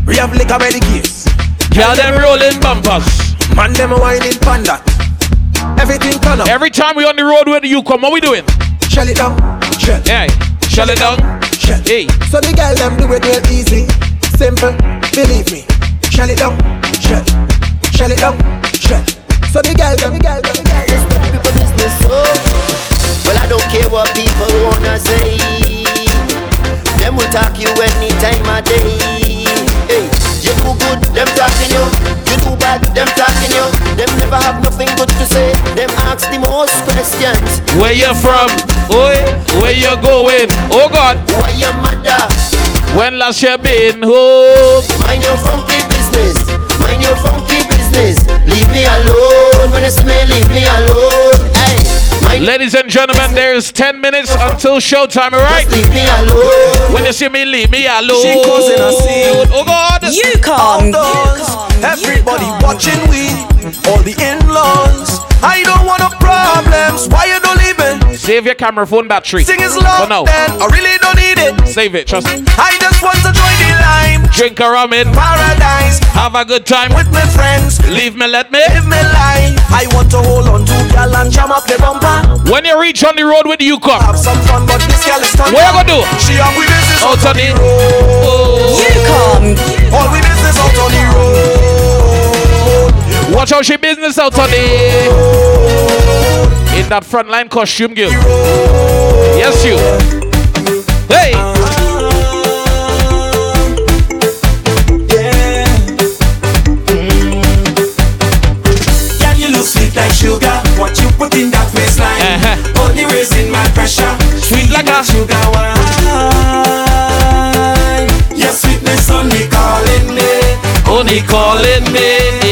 We have liquor by the case. Them rolling bumpers. Man, them a whining pan that. Everything turn up. Every time we on the road with you come, what we doing? Shell it down, shell, Hey, shut it down. shell. Hey, So the girl them do it real easy, simple. Believe me. Shell it down, shell, shell it down, shell. So the girl them, the girl them, the girl them. people business so Well I don't care what people wanna say Them will talk you any time of day Hey, you do good, them talking you You do bad, them talking you Them never have nothing good to say Them ask the most questions Where you from? Oi, where you going? Oh God. Why your mother? When last you been home? Mind your funky business. Mind your funky business. Leave me alone. When it's me, leave me alone. Hey. Mind- Ladies and gentlemen, there's 10 minutes until showtime, alright? Leave me alone. When you see me, leave me alone. She causing a scene. Oh God. You come. Everybody watching we, all the in-laws. I don't want no problems. Why you don't leave me? Save your camera phone battery. Sing is For love, now. then I really don't need it. Save it, trust me. I just want to join the line. Drink a rum in. Paradise Have a good time. with my friends. Leave me, let me. Live me life. I want to hold on to girl and jam up the bumper. When you reach on the road with you come. Have some fun, but this girl is turn What you gonna do? She have we business Out out on on the the- road. You come. All we business out on the road. Watch out, she business out on the. road. In that frontline costume, girl. Yes, you. Hey. Girl, mm. you look sweet like sugar. What put in that waistline? Uh-huh. Only raising my pressure. Sweet like a- sugar wine. Your sweetness only calling me. Only calling me.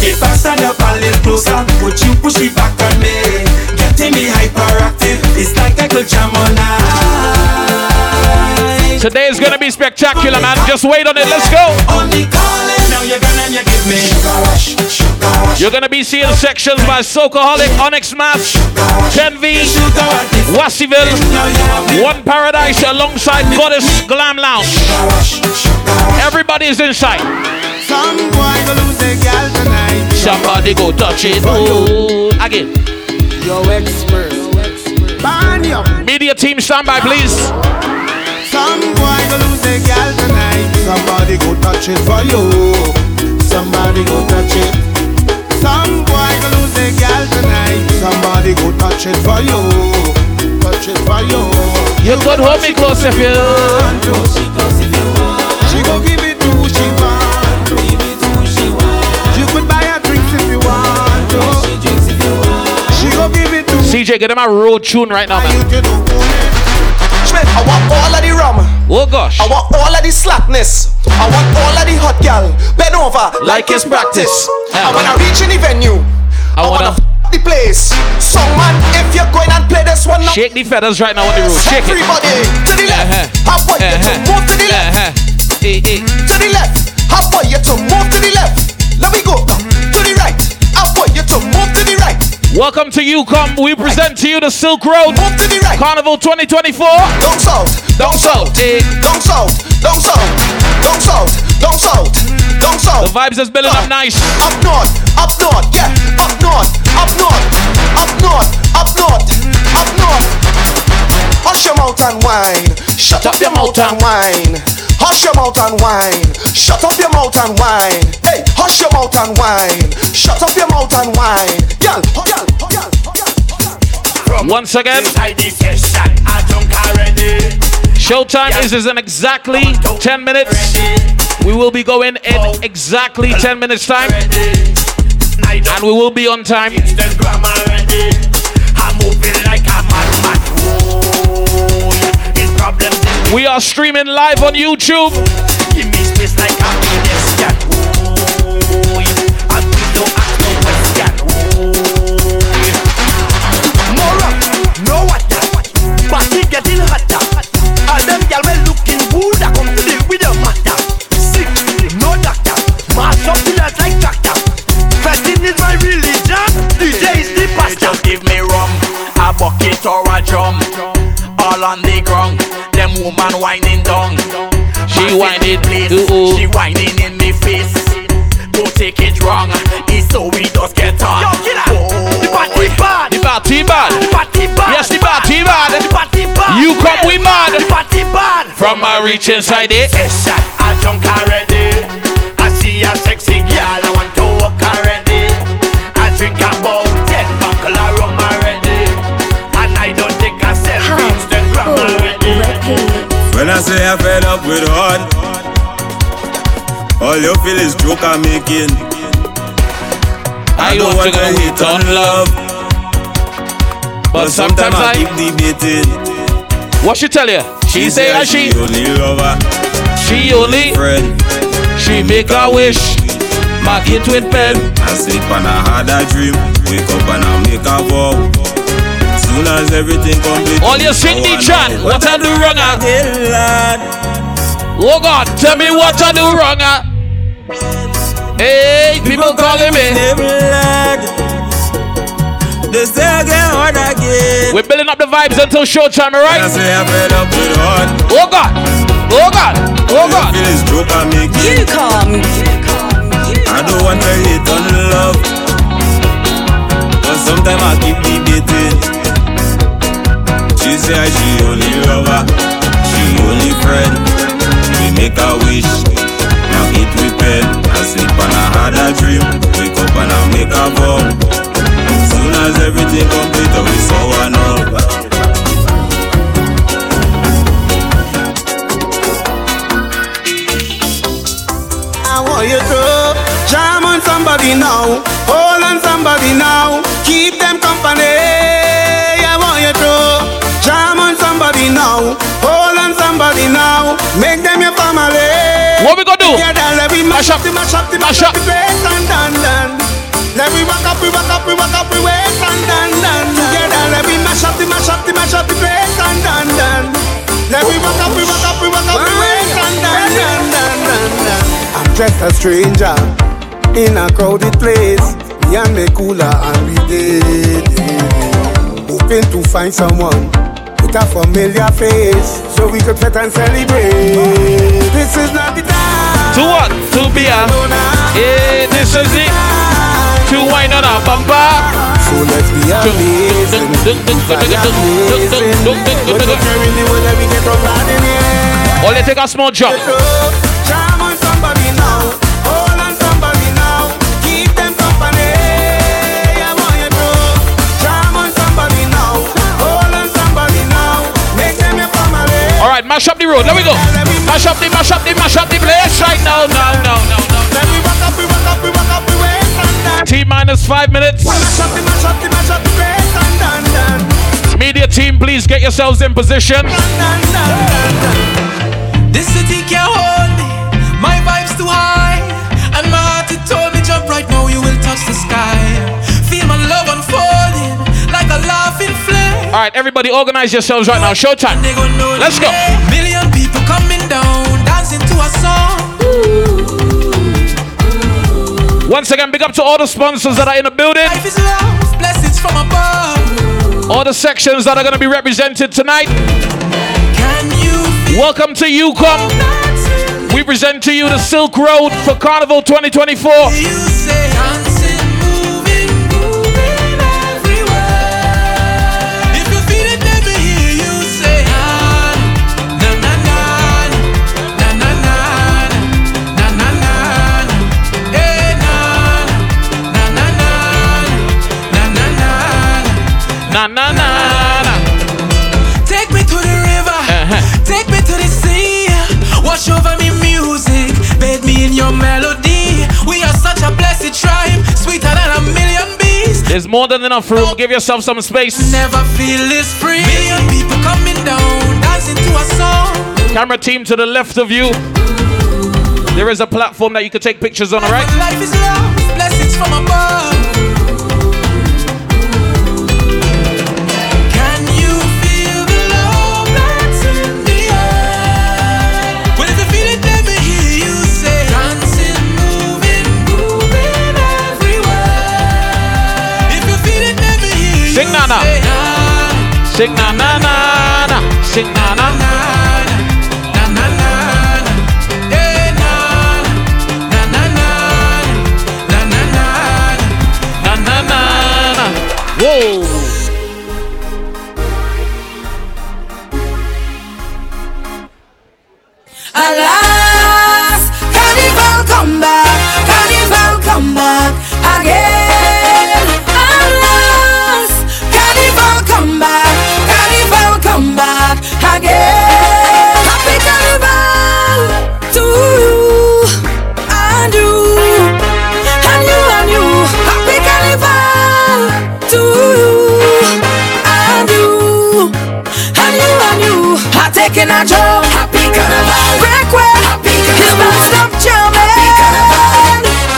If I stand up a little closer, would you push it back on me? Getting me hyperactive. It's like I could jam on night. Today is gonna be spectacular, man. Just wait on it. Let's go. Only calling. Now you're gonna you give me sugar rush, sugar rush. You're gonna be seeing sections by Socoholic, Onyx Mass, 10V, Wassiville, One Paradise alongside Goddess Glam Lounge. Everybody is inside. Somebody go touch it. Ooh. Again. Yo expert. Media team, stand by, please. Go lose gal tonight. Somebody go touch it for you. Somebody go touch it. Some boy go lose their gal tonight. Somebody go touch it for you. Touch it for you. You could hold me close if you. She go give it to who she want. You could buy her drinks if you want to. She go give it to CJay, get him a road tune right now, man. I want all of the rum. Oh gosh. I want all of the slackness. I want all of the hot gal. Bend over like it's practice. I wanna reach in the venue. I wanna f- the place. Song man, if you're going and play this one now. shake the feathers right now on the road. Shake it. Everybody to the left. Uh-huh. I want you to move to the left. Uh-huh. Eh, eh. To the left. I want you to move to the left. Let me go now. To the right. I want you to move to the right. Welcome to UCOM. We present to you the Silk Road the right. Carnival 2024. Down south. Down south. eh. Down south. Down south. Down south. Down south. Down The vibes is building up nice. Up north, up north, yeah, up north, up north, up north, up north, up north. Hush your mouth and wine. Shut up your mouth and wine. Hush your mouth and wine. Shut up your mouth and wine. Hey, hush your mouth and wine. Shut up your mouth and wine. Girl, oh, girl, oh, girl, oh, girl, oh. Once again, Inside the session, I drunk already. showtime is, is in exactly 10 minutes. We will be going in oh. exactly 10 minutes time. And we will be on time. We are streaming live on YouTube. Give me space like a pedestrian. I feel no act no question. More rock, no water. Party getting hotter. All them gyal well looking good. Come to with the matter. No doctor. Mash up killers like tractor. Fasting my religion. DJ the pastor. Just give me rum, a bucket or a drum. All on the ground. Them woman whining down. She whining, place. ooh. She whining in me face. Don't take it wrong. It's so we just get on. Yo, killer. Oh, the party bad. The party bad. The party bad. Yes, the party bad. The party bad. You come, we mad. The party bad. From my reach inside it. Session, I drunk already. I see a sexy girl, I want I say I fed up with hard, all you feel is joke I'm making. I don't want to hate on love. But sometimes I keep debating. What she tell you? She, say that she only lover, she only friend. she make a wish. Mark it with pen. I sleep and I had a dream. Wake up and I make a vow. Soon as everything complete. All you sing the chat. What I do wrong? ah? lad. Oh God, tell me what I do wrong. ah? Hey, people calling me. They say again, what again. We're building up the vibes until showtime, alright? I say I'm fed up with heart. Oh God, oh God, oh God. Feel this joke I make You come. I don't want to hate on love. But sometimes I keep debating. She say she only lover, she only friend. We make a wish, now eat with pen. I sleep and I had a dream. Wake up and I make a vow. Soon as everything complete, I know. I want you to jam on somebody now, hold on somebody now, mash up, the mash up, the mash up, the place and done done. Let me walk up, we walk up, we walk up, we waist and done done. Together, let me mash up, the mash up, the mash up, the place and done done. Let me walk up, we walk up, we walk up, we waist and done done done done done. I'm just a stranger in a crowded place. Me and me cooler and we did. Hoping to find someone with a familiar face so we could fit and celebrate. This is not the time. To what? To be a. Yeah, this is it. To wind on a bumper. So let's be amazing. amazing. But don't carry the way that we get from bad in here. Only take a small jump. Mash up the road. Let me go. Mash up the, mash up the, mash up the place right now. No, no, no, no. Let me walk up, we walk up, we walk up, we. T minus five minutes. Mash up the, mash up the, mash up the place and done. Media team, please get yourselves in position. This city can't hold me. My vibe's too high. And my heart it told me jump right now, you will touch the sky. Feel my love unfolding like a laughing flame. All right, everybody, organize yourselves right now. Showtime. Let's go. Million people coming down, dancing to a song. Once again, big up to all the sponsors that are in the building. Life is love, blessings from above. All the sections that are going to be represented tonight. Can you Welcome to UCOM. We present to you the Silk Road for Carnival 2024. Na na na na. Take me to the river, uh-huh. take me to the sea. Wash over me music, bathe me in your melody. We are such a blessed tribe, sweeter than a million bees. There's more than enough room. Give yourself some space. Never feel this free. Million people coming down, dancing to a song. Camera team to the left of you. There is a platform that you can take pictures on, alright? Signal. Taking a joke. Happy. Happy carnival. It's non-stop jamming. Happy.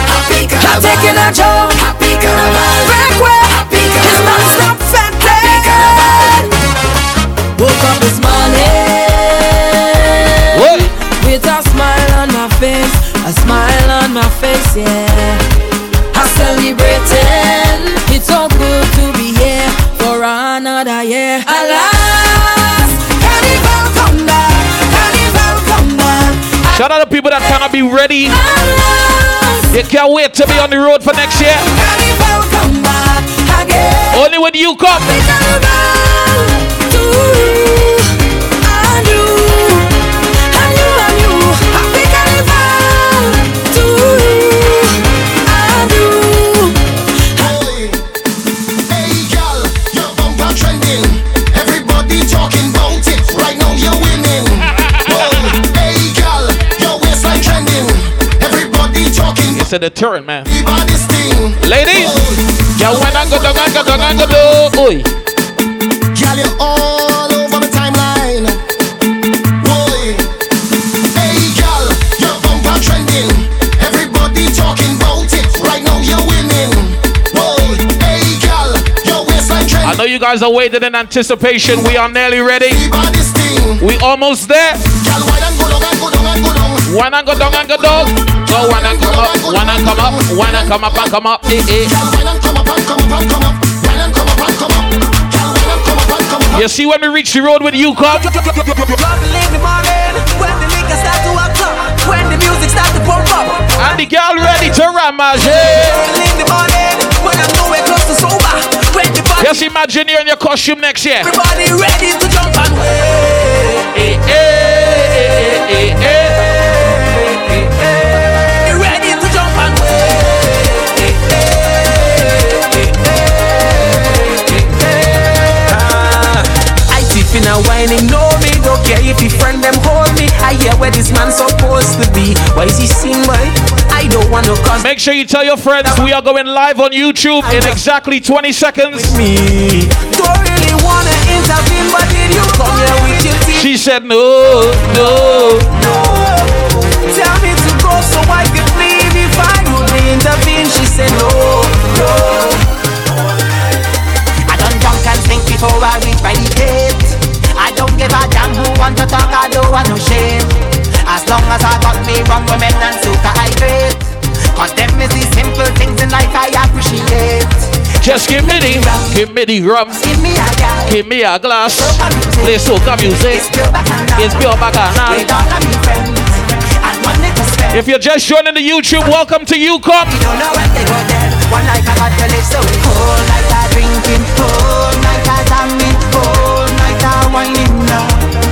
Happy carnival. I'm taking a joke. Happy. Happy carnival. It's non-stop fete. Happy. Woke up this morning. What? With a smile on my face. A smile on my face, yeah. I'm celebrating. It's so good to be here for another year. Alas, Shout out to people that cannot be ready. They can't wait to be on the road for next year. Only when you come. Hey, girl, your bumper trending. It's a deterrent, man. about this thing. Ladies, yeah, when I go down, I go down, I go down. Oi. Girl, all over my timeline. Whoa. Hey, girl, your bumper trending. Everybody talking about it. Right now you're winning. Whoa. Hey, girl, your waistline trending. I know you guys are waiting in anticipation. We are nearly ready. About this thing. We almost there. Girl, why don't go down go down go down? One and go down go down. Go and come up, and come up, and come up and come up. Eh, eh. You see when we reach the road with you come? Trouble in the morning when the liquor start to o'clock, when the music start to pump up. And the girl ready to ramage. Early in the morning when I'm nowhere close to sober, when the body Just imagine you're in your costume next year. everybody ready to jump and way. Eh, eh, eh, and whining, know me, don't care if your friend them hold me. I hear where this man supposed to be. Why is he sing boy? I don't want to cause Make sure you tell your friends we are going live on YouTube in exactly 20 seconds. me. Don't really wanna intervene, but did you come here with your teeth? She said no, no. No. Tell me to go so I can leave if I would intervene. She said no, no. I done drunk and think before I want to talk, I don't want no shame. As long as I got me wrong women and suka I great. Cause them is the simple things in life I appreciate. Just give me the, give me the rum, Give me a guy. give me a glass. Play soca music. It's pure bacchanal. With all of me friends. And money to spend. If you're just joining the YouTube, welcome to UCOM. Don't know when they dead. One night I got to live so whole night I drinking, whole night I whole night I whining.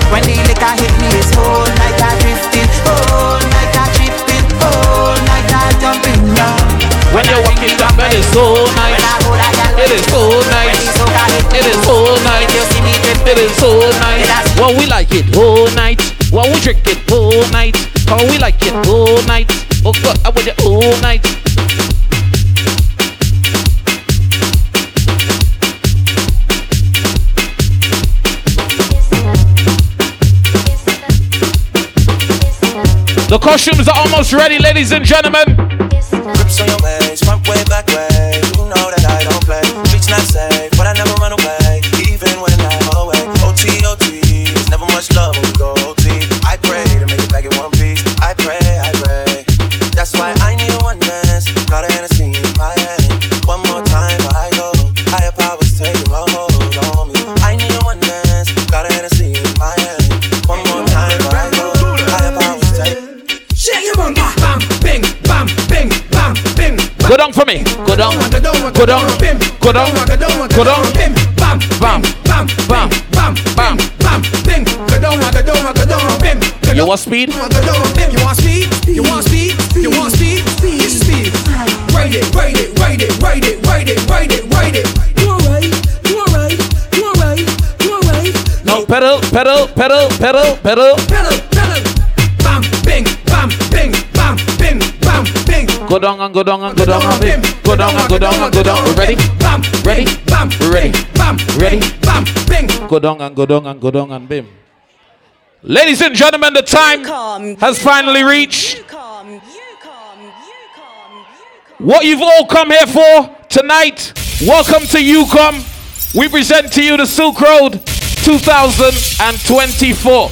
When the liquor hit me, it's whole night I drifting, whole night I tripping, whole night I jumping now. When you're walking down, it is so nice. It is oh, so nice. It is so nice. It is so nice. Well, we like it whole night. Well, we drink it all night. Oh, we like it all night. Oh, God, I want it all night. Costumes are almost ready, ladies and gentlemen. Go down. Go down. Go down. bam, bam, Bam. bam, Bam. bam, Bam. bam, bing. Go down, go down, go down, bim. You want speed? Go down, bim. You want speed? You want speed? You want speed? Speed is speed. Ride it, ride it, ride it, ride it, ride it, ride it, ride it. You alright? You alright? You alright? You alright? No, pedal, pedal, pedal, pedal, pedal. Pedal, Go down and go down and go down and bim. Go down and go down and go down. Ready? Bam, Ready? bam, Ready? bam, Ready? bam, bing. Go down and go down and go down and bim. Ladies and gentlemen, the time has finally reached. What you've all come here for tonight, welcome to UCOM. We present to you the Silk Road 2024.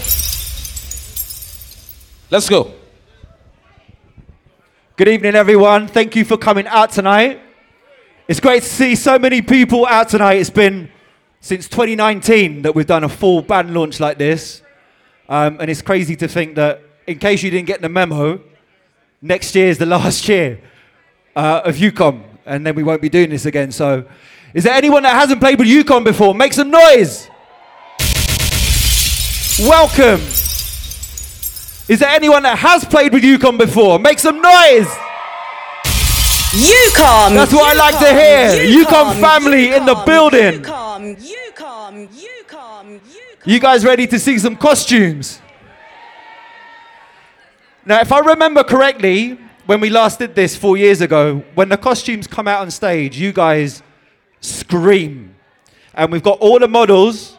Let's go. Good evening, everyone. Thank you for coming out tonight. It's great to see so many people out tonight. It's been since 2019 that we've done a full band launch like this. Um, and it's crazy to think that, in case you didn't get the memo, next year is the last year uh, of UCOM, and then we won't be doing this again. So, is there anyone that hasn't played with UCOM before? Make some noise! Welcome! Is there anyone that has played with UCOM before? Make some noise! UCOM! That's what I like to hear! UCOM family in the building! UCOM, UCOM, UCOM, You guys ready to see some costumes? Now, if I remember correctly, when we last did this four years ago, when the costumes come out on stage, you guys scream. And we've got all the models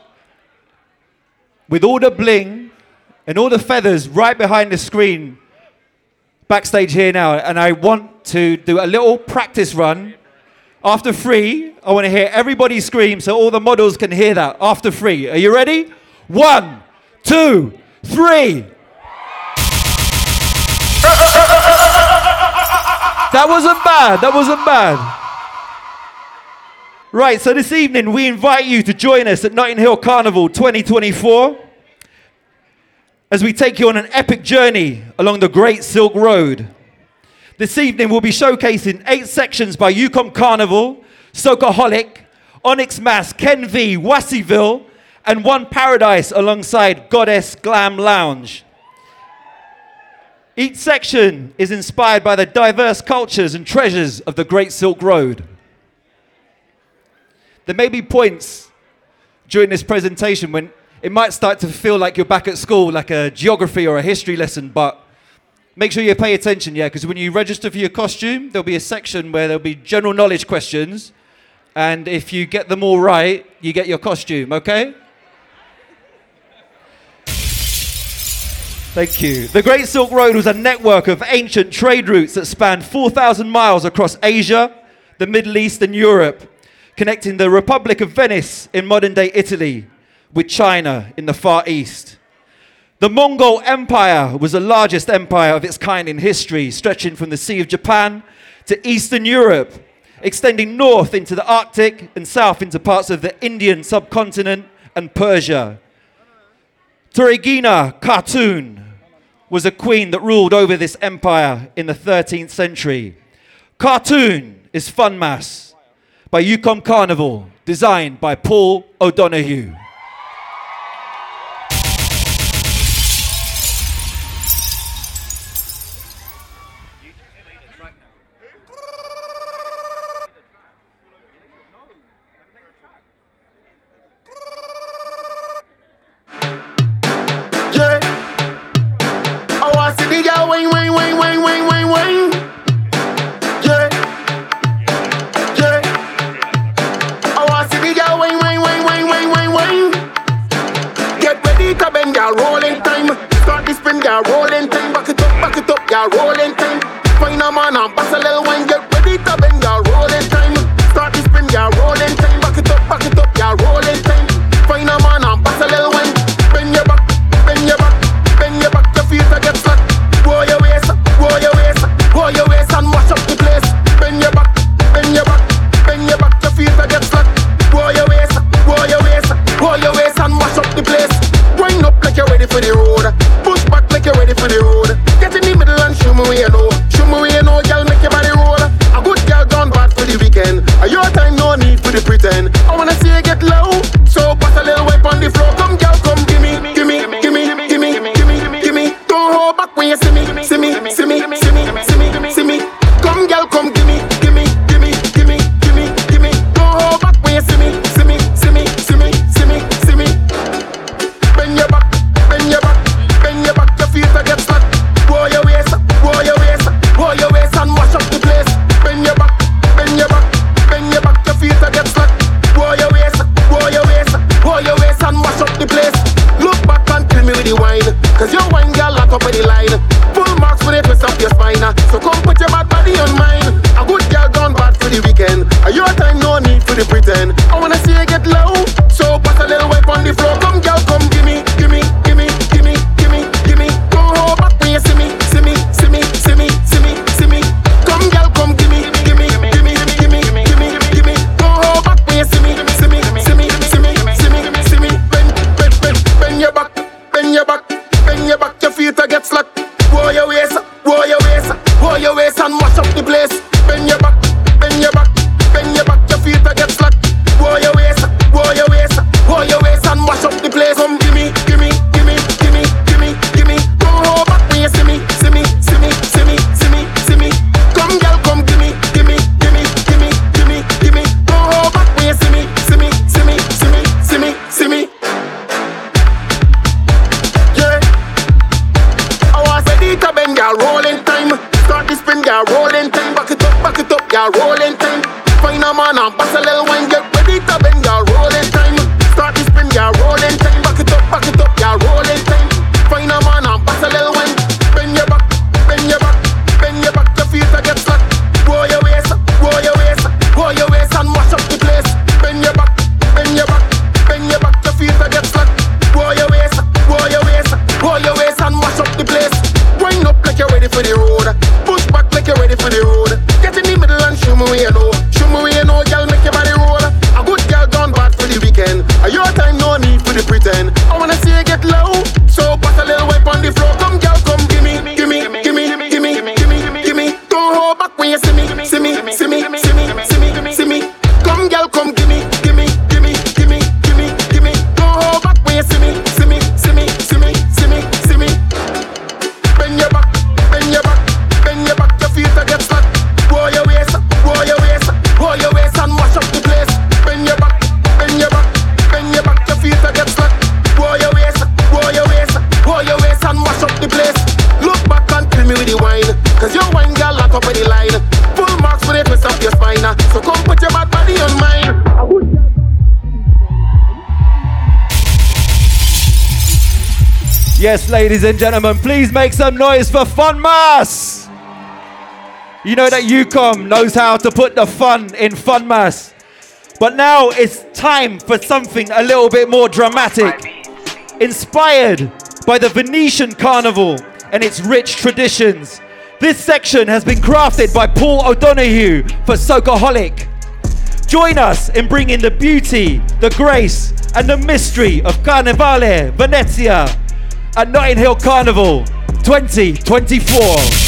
with all the bling and all the feathers right behind the screen backstage here now. And I want to do a little practice run. After three, I want to hear everybody scream so all the models can hear that. After three. Are you ready? One, two, three. That wasn't bad. That wasn't bad. Right, so this evening we invite you to join us at Notting Hill Carnival 2024 as we take you on an epic journey along the Great Silk Road. This evening we'll be showcasing eight sections by UCOM Carnival, SocaHolic, Onyx Mass, Ken V, Wasseyville, and One Paradise alongside Goddess Glam Lounge. Each section is inspired by the diverse cultures and treasures of the Great Silk Road. There may be points during this presentation when it might start to feel like you're back at school, like a geography or a history lesson, but make sure you pay attention, yeah, because when you register for your costume, there'll be a section where there'll be general knowledge questions, and if you get them all right, you get your costume, okay? Thank you. The Great Silk Road was a network of ancient trade routes that spanned 4,000 miles across Asia, the Middle East, and Europe, connecting the Republic of Venice in modern day Italy with China in the Far East. The Mongol Empire was the largest empire of its kind in history, stretching from the Sea of Japan to Eastern Europe, extending north into the Arctic and south into parts of the Indian subcontinent and Persia. Töregene Khatun was a queen that ruled over this empire in the 13th century. Khatun is Fun Mass by UCOM Carnival, designed by Paul O'Donoghue. Spin, rolling time. Back it up, back it up, girl, rolling time. Find a man and pass ladies and gentlemen, please make some noise for Fun Mass. You know that UCOM knows how to put the fun in Fun Mass. But now it's time for something a little bit more dramatic. Inspired by the Venetian Carnival and its rich traditions, this section has been crafted by Paul O'Donoghue for SocaHolic. Join us in bringing the beauty, the grace, and the mystery of Carnevale, Venezia, at Notting Hill Carnival 2024.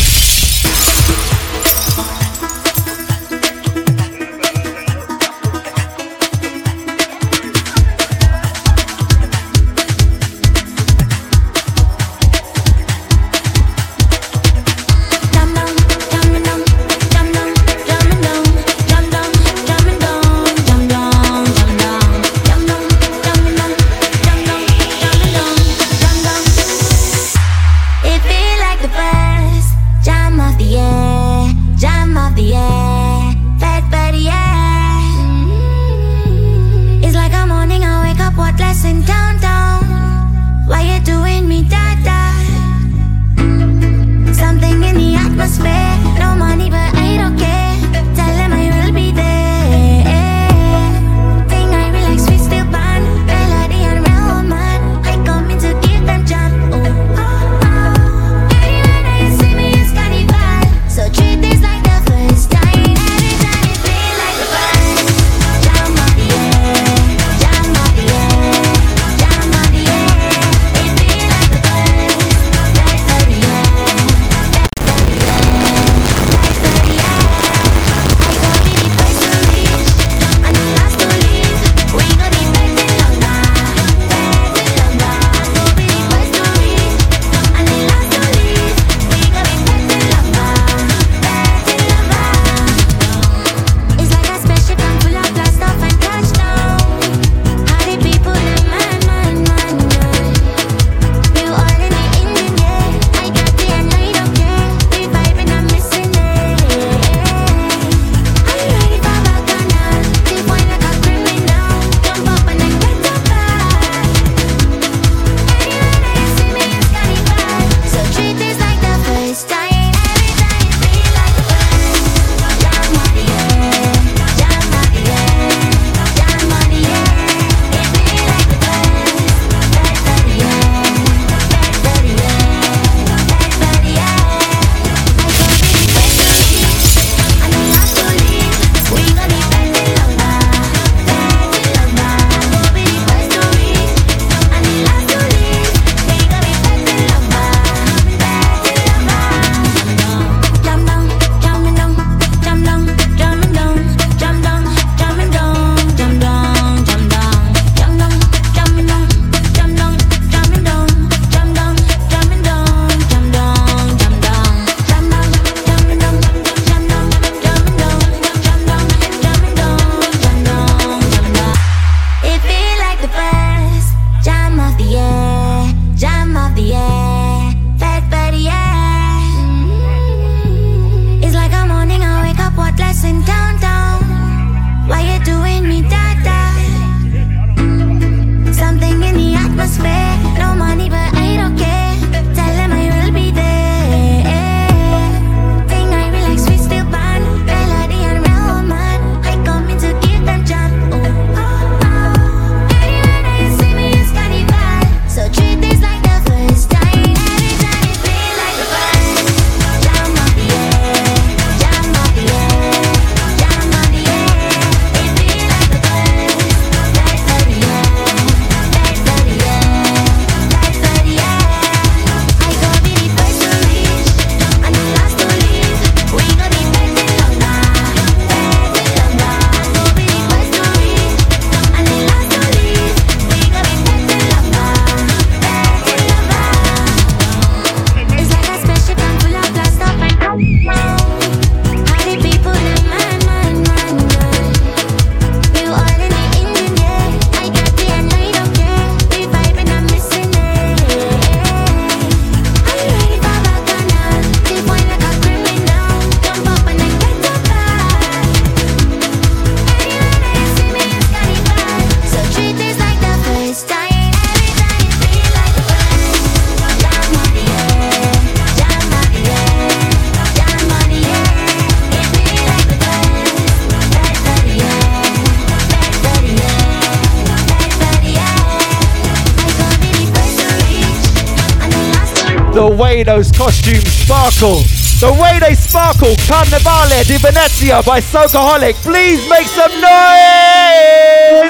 Miracle Carnevale di Venezia by SocaHolic. Please make some noise!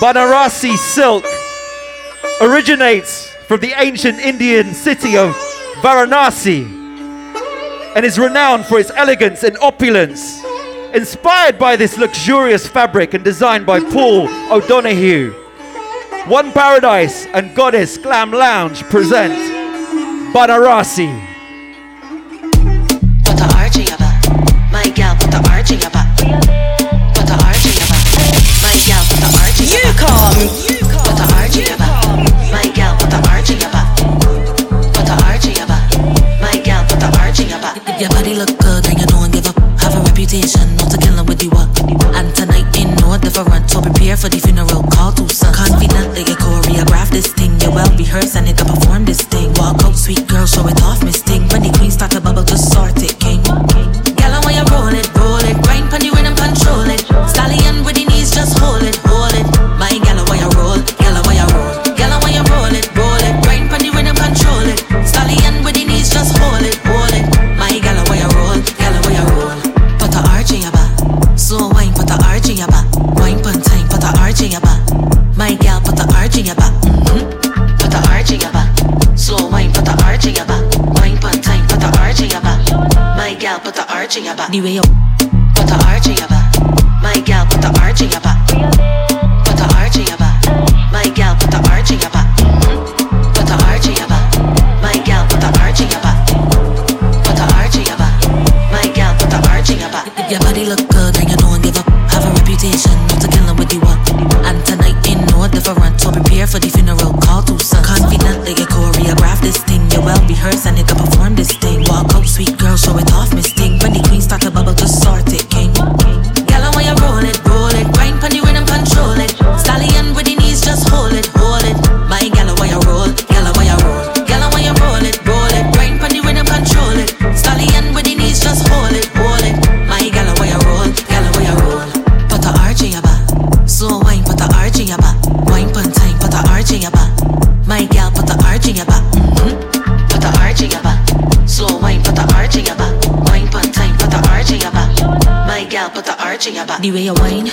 Banarasi silk originates from the ancient Indian city of Varanasi and is renowned for its elegance and opulence. Inspired by this luxurious fabric and designed by Paul O'Donoghue, one Paradise and Goddess Glam Lounge present Banarasi. watching about the way. The way you whine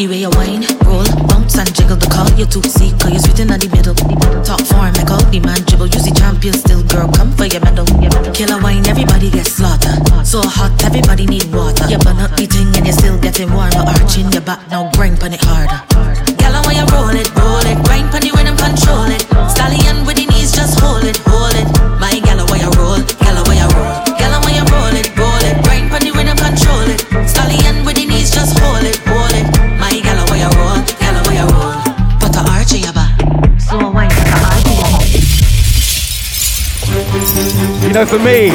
the way you want for me,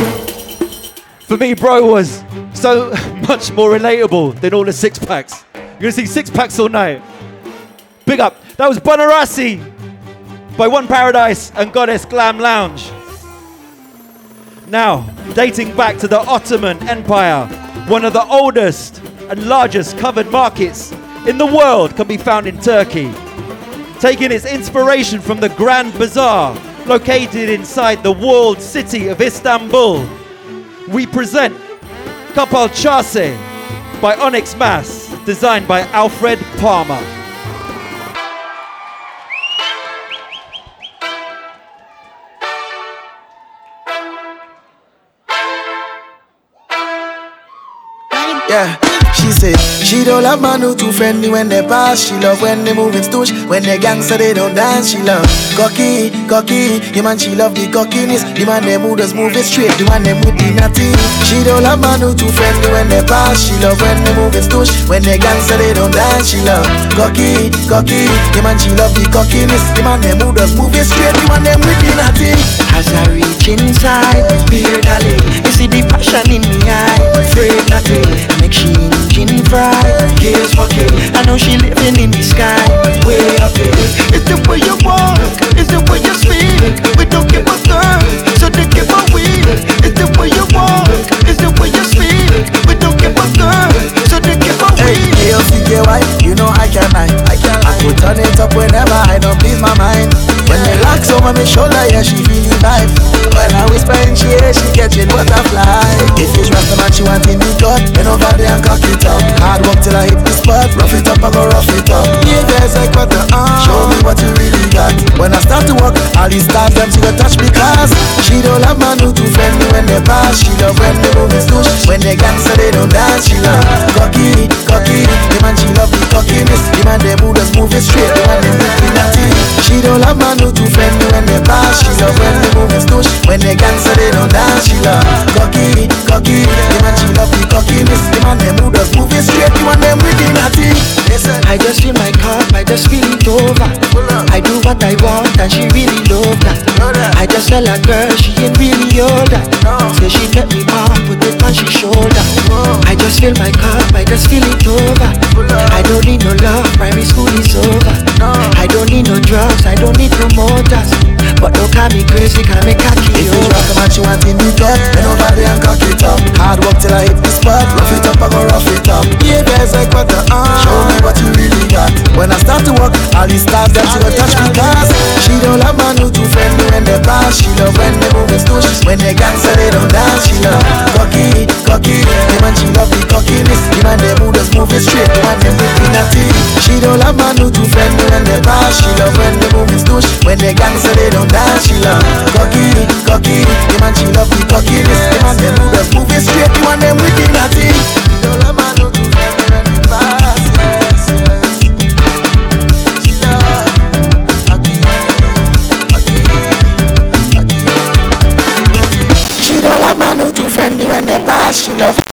for me, bro was so much more relatable than all the six packs. You're gonna see six packs all night. Big up. That was Banarasi by One Paradise and Goddess Glam Lounge. Now, dating back to the Ottoman Empire, one of the oldest and largest covered markets in the world can be found in Turkey. Taking its inspiration from the Grand Bazaar, located inside the walled city of Istanbul, we present Kapalı Çarşı by Onyx Mass, designed by Alfred Palmer. Yeah, she said she don't love man who too friendly when they pass. She love when they moving stoosh. When they gangster they don't dance. She love cocky, cocky. The man she love the cockiness. The man they move just move it straight. The one them with the natty. She don't love man who too friendly when they pass. She love when they moving stoosh. When they gangster they don't dance. She love cocky, cocky. The man she love the cockiness. The man they move just move it straight. The one them with the natty. As I reach inside, dear darling, you see the passion in me eye. Afraid not to make she engine fry. Here's fucking, I know she living in the sky, way up there. It's the way you walk, it's the way you speak. We don't give a girl, so they give a weed. It's the way you walk, it's the way you speak. We don't give a girl, so they give a Hey, weed. ALCKY, you know I can. I I could turn it up whenever I don't please my mind. When they relax over my shoulder, yeah, she feel the vibe. When I whisper in she ear, she catching butterfly. If it's rough, man, she want in the gut. Bend over there and cock it up. Hard work till I hit the spot. Rough it up, I go rough it up. Yeah, there's like what the. Show me what you really got. When I start to walk, all these stars them she go touch me class. She don't love man who too friendly when they pass. She love when they move his touch. When they gangster they don't dance. She love cocky, cocky. The man she love the cockiness. The man they move just move The man they move the natty. She don't love man who too friendly when they pass. She love when they move his touch. When they gangster they don't dance. She love cocky, cocky. The man she love the cockiness. The man they move just move it straight. The one them with the natty. Listen. I just feel my cup, I just feel it over. I do what I want and she really love that. I just tell her girl she ain't really older. Say she let me up, put it on she shoulder. I just feel my cup, I just feel it over. I don't need no love, primary school is over. I don't need no drugs, I don't need promoters. But don't call me crazy, call me cocky If over. rock, man, she want in the gut Bend over there and cock it up. Hard work till I hit the spot. Rough it up, I go rough it up. Yeah, guys, like what the uh Show me what you really got. When I start to walk, all these stars them she go touch me cars She don't love man who too friendly when they pass. She love when they move his touch When they gangster, they don't dance. She love cocky, cocky. The man she love the cockiness. The man they move just move it straight. The man they move the natty She don't love man who too friendly when they pass. She love when they move his touch When they gangster, they don't dance She love. Cocky, cocky The man she love the cockiness The man they move just move it straight The one them the natty man who don't who friendly when they pass She love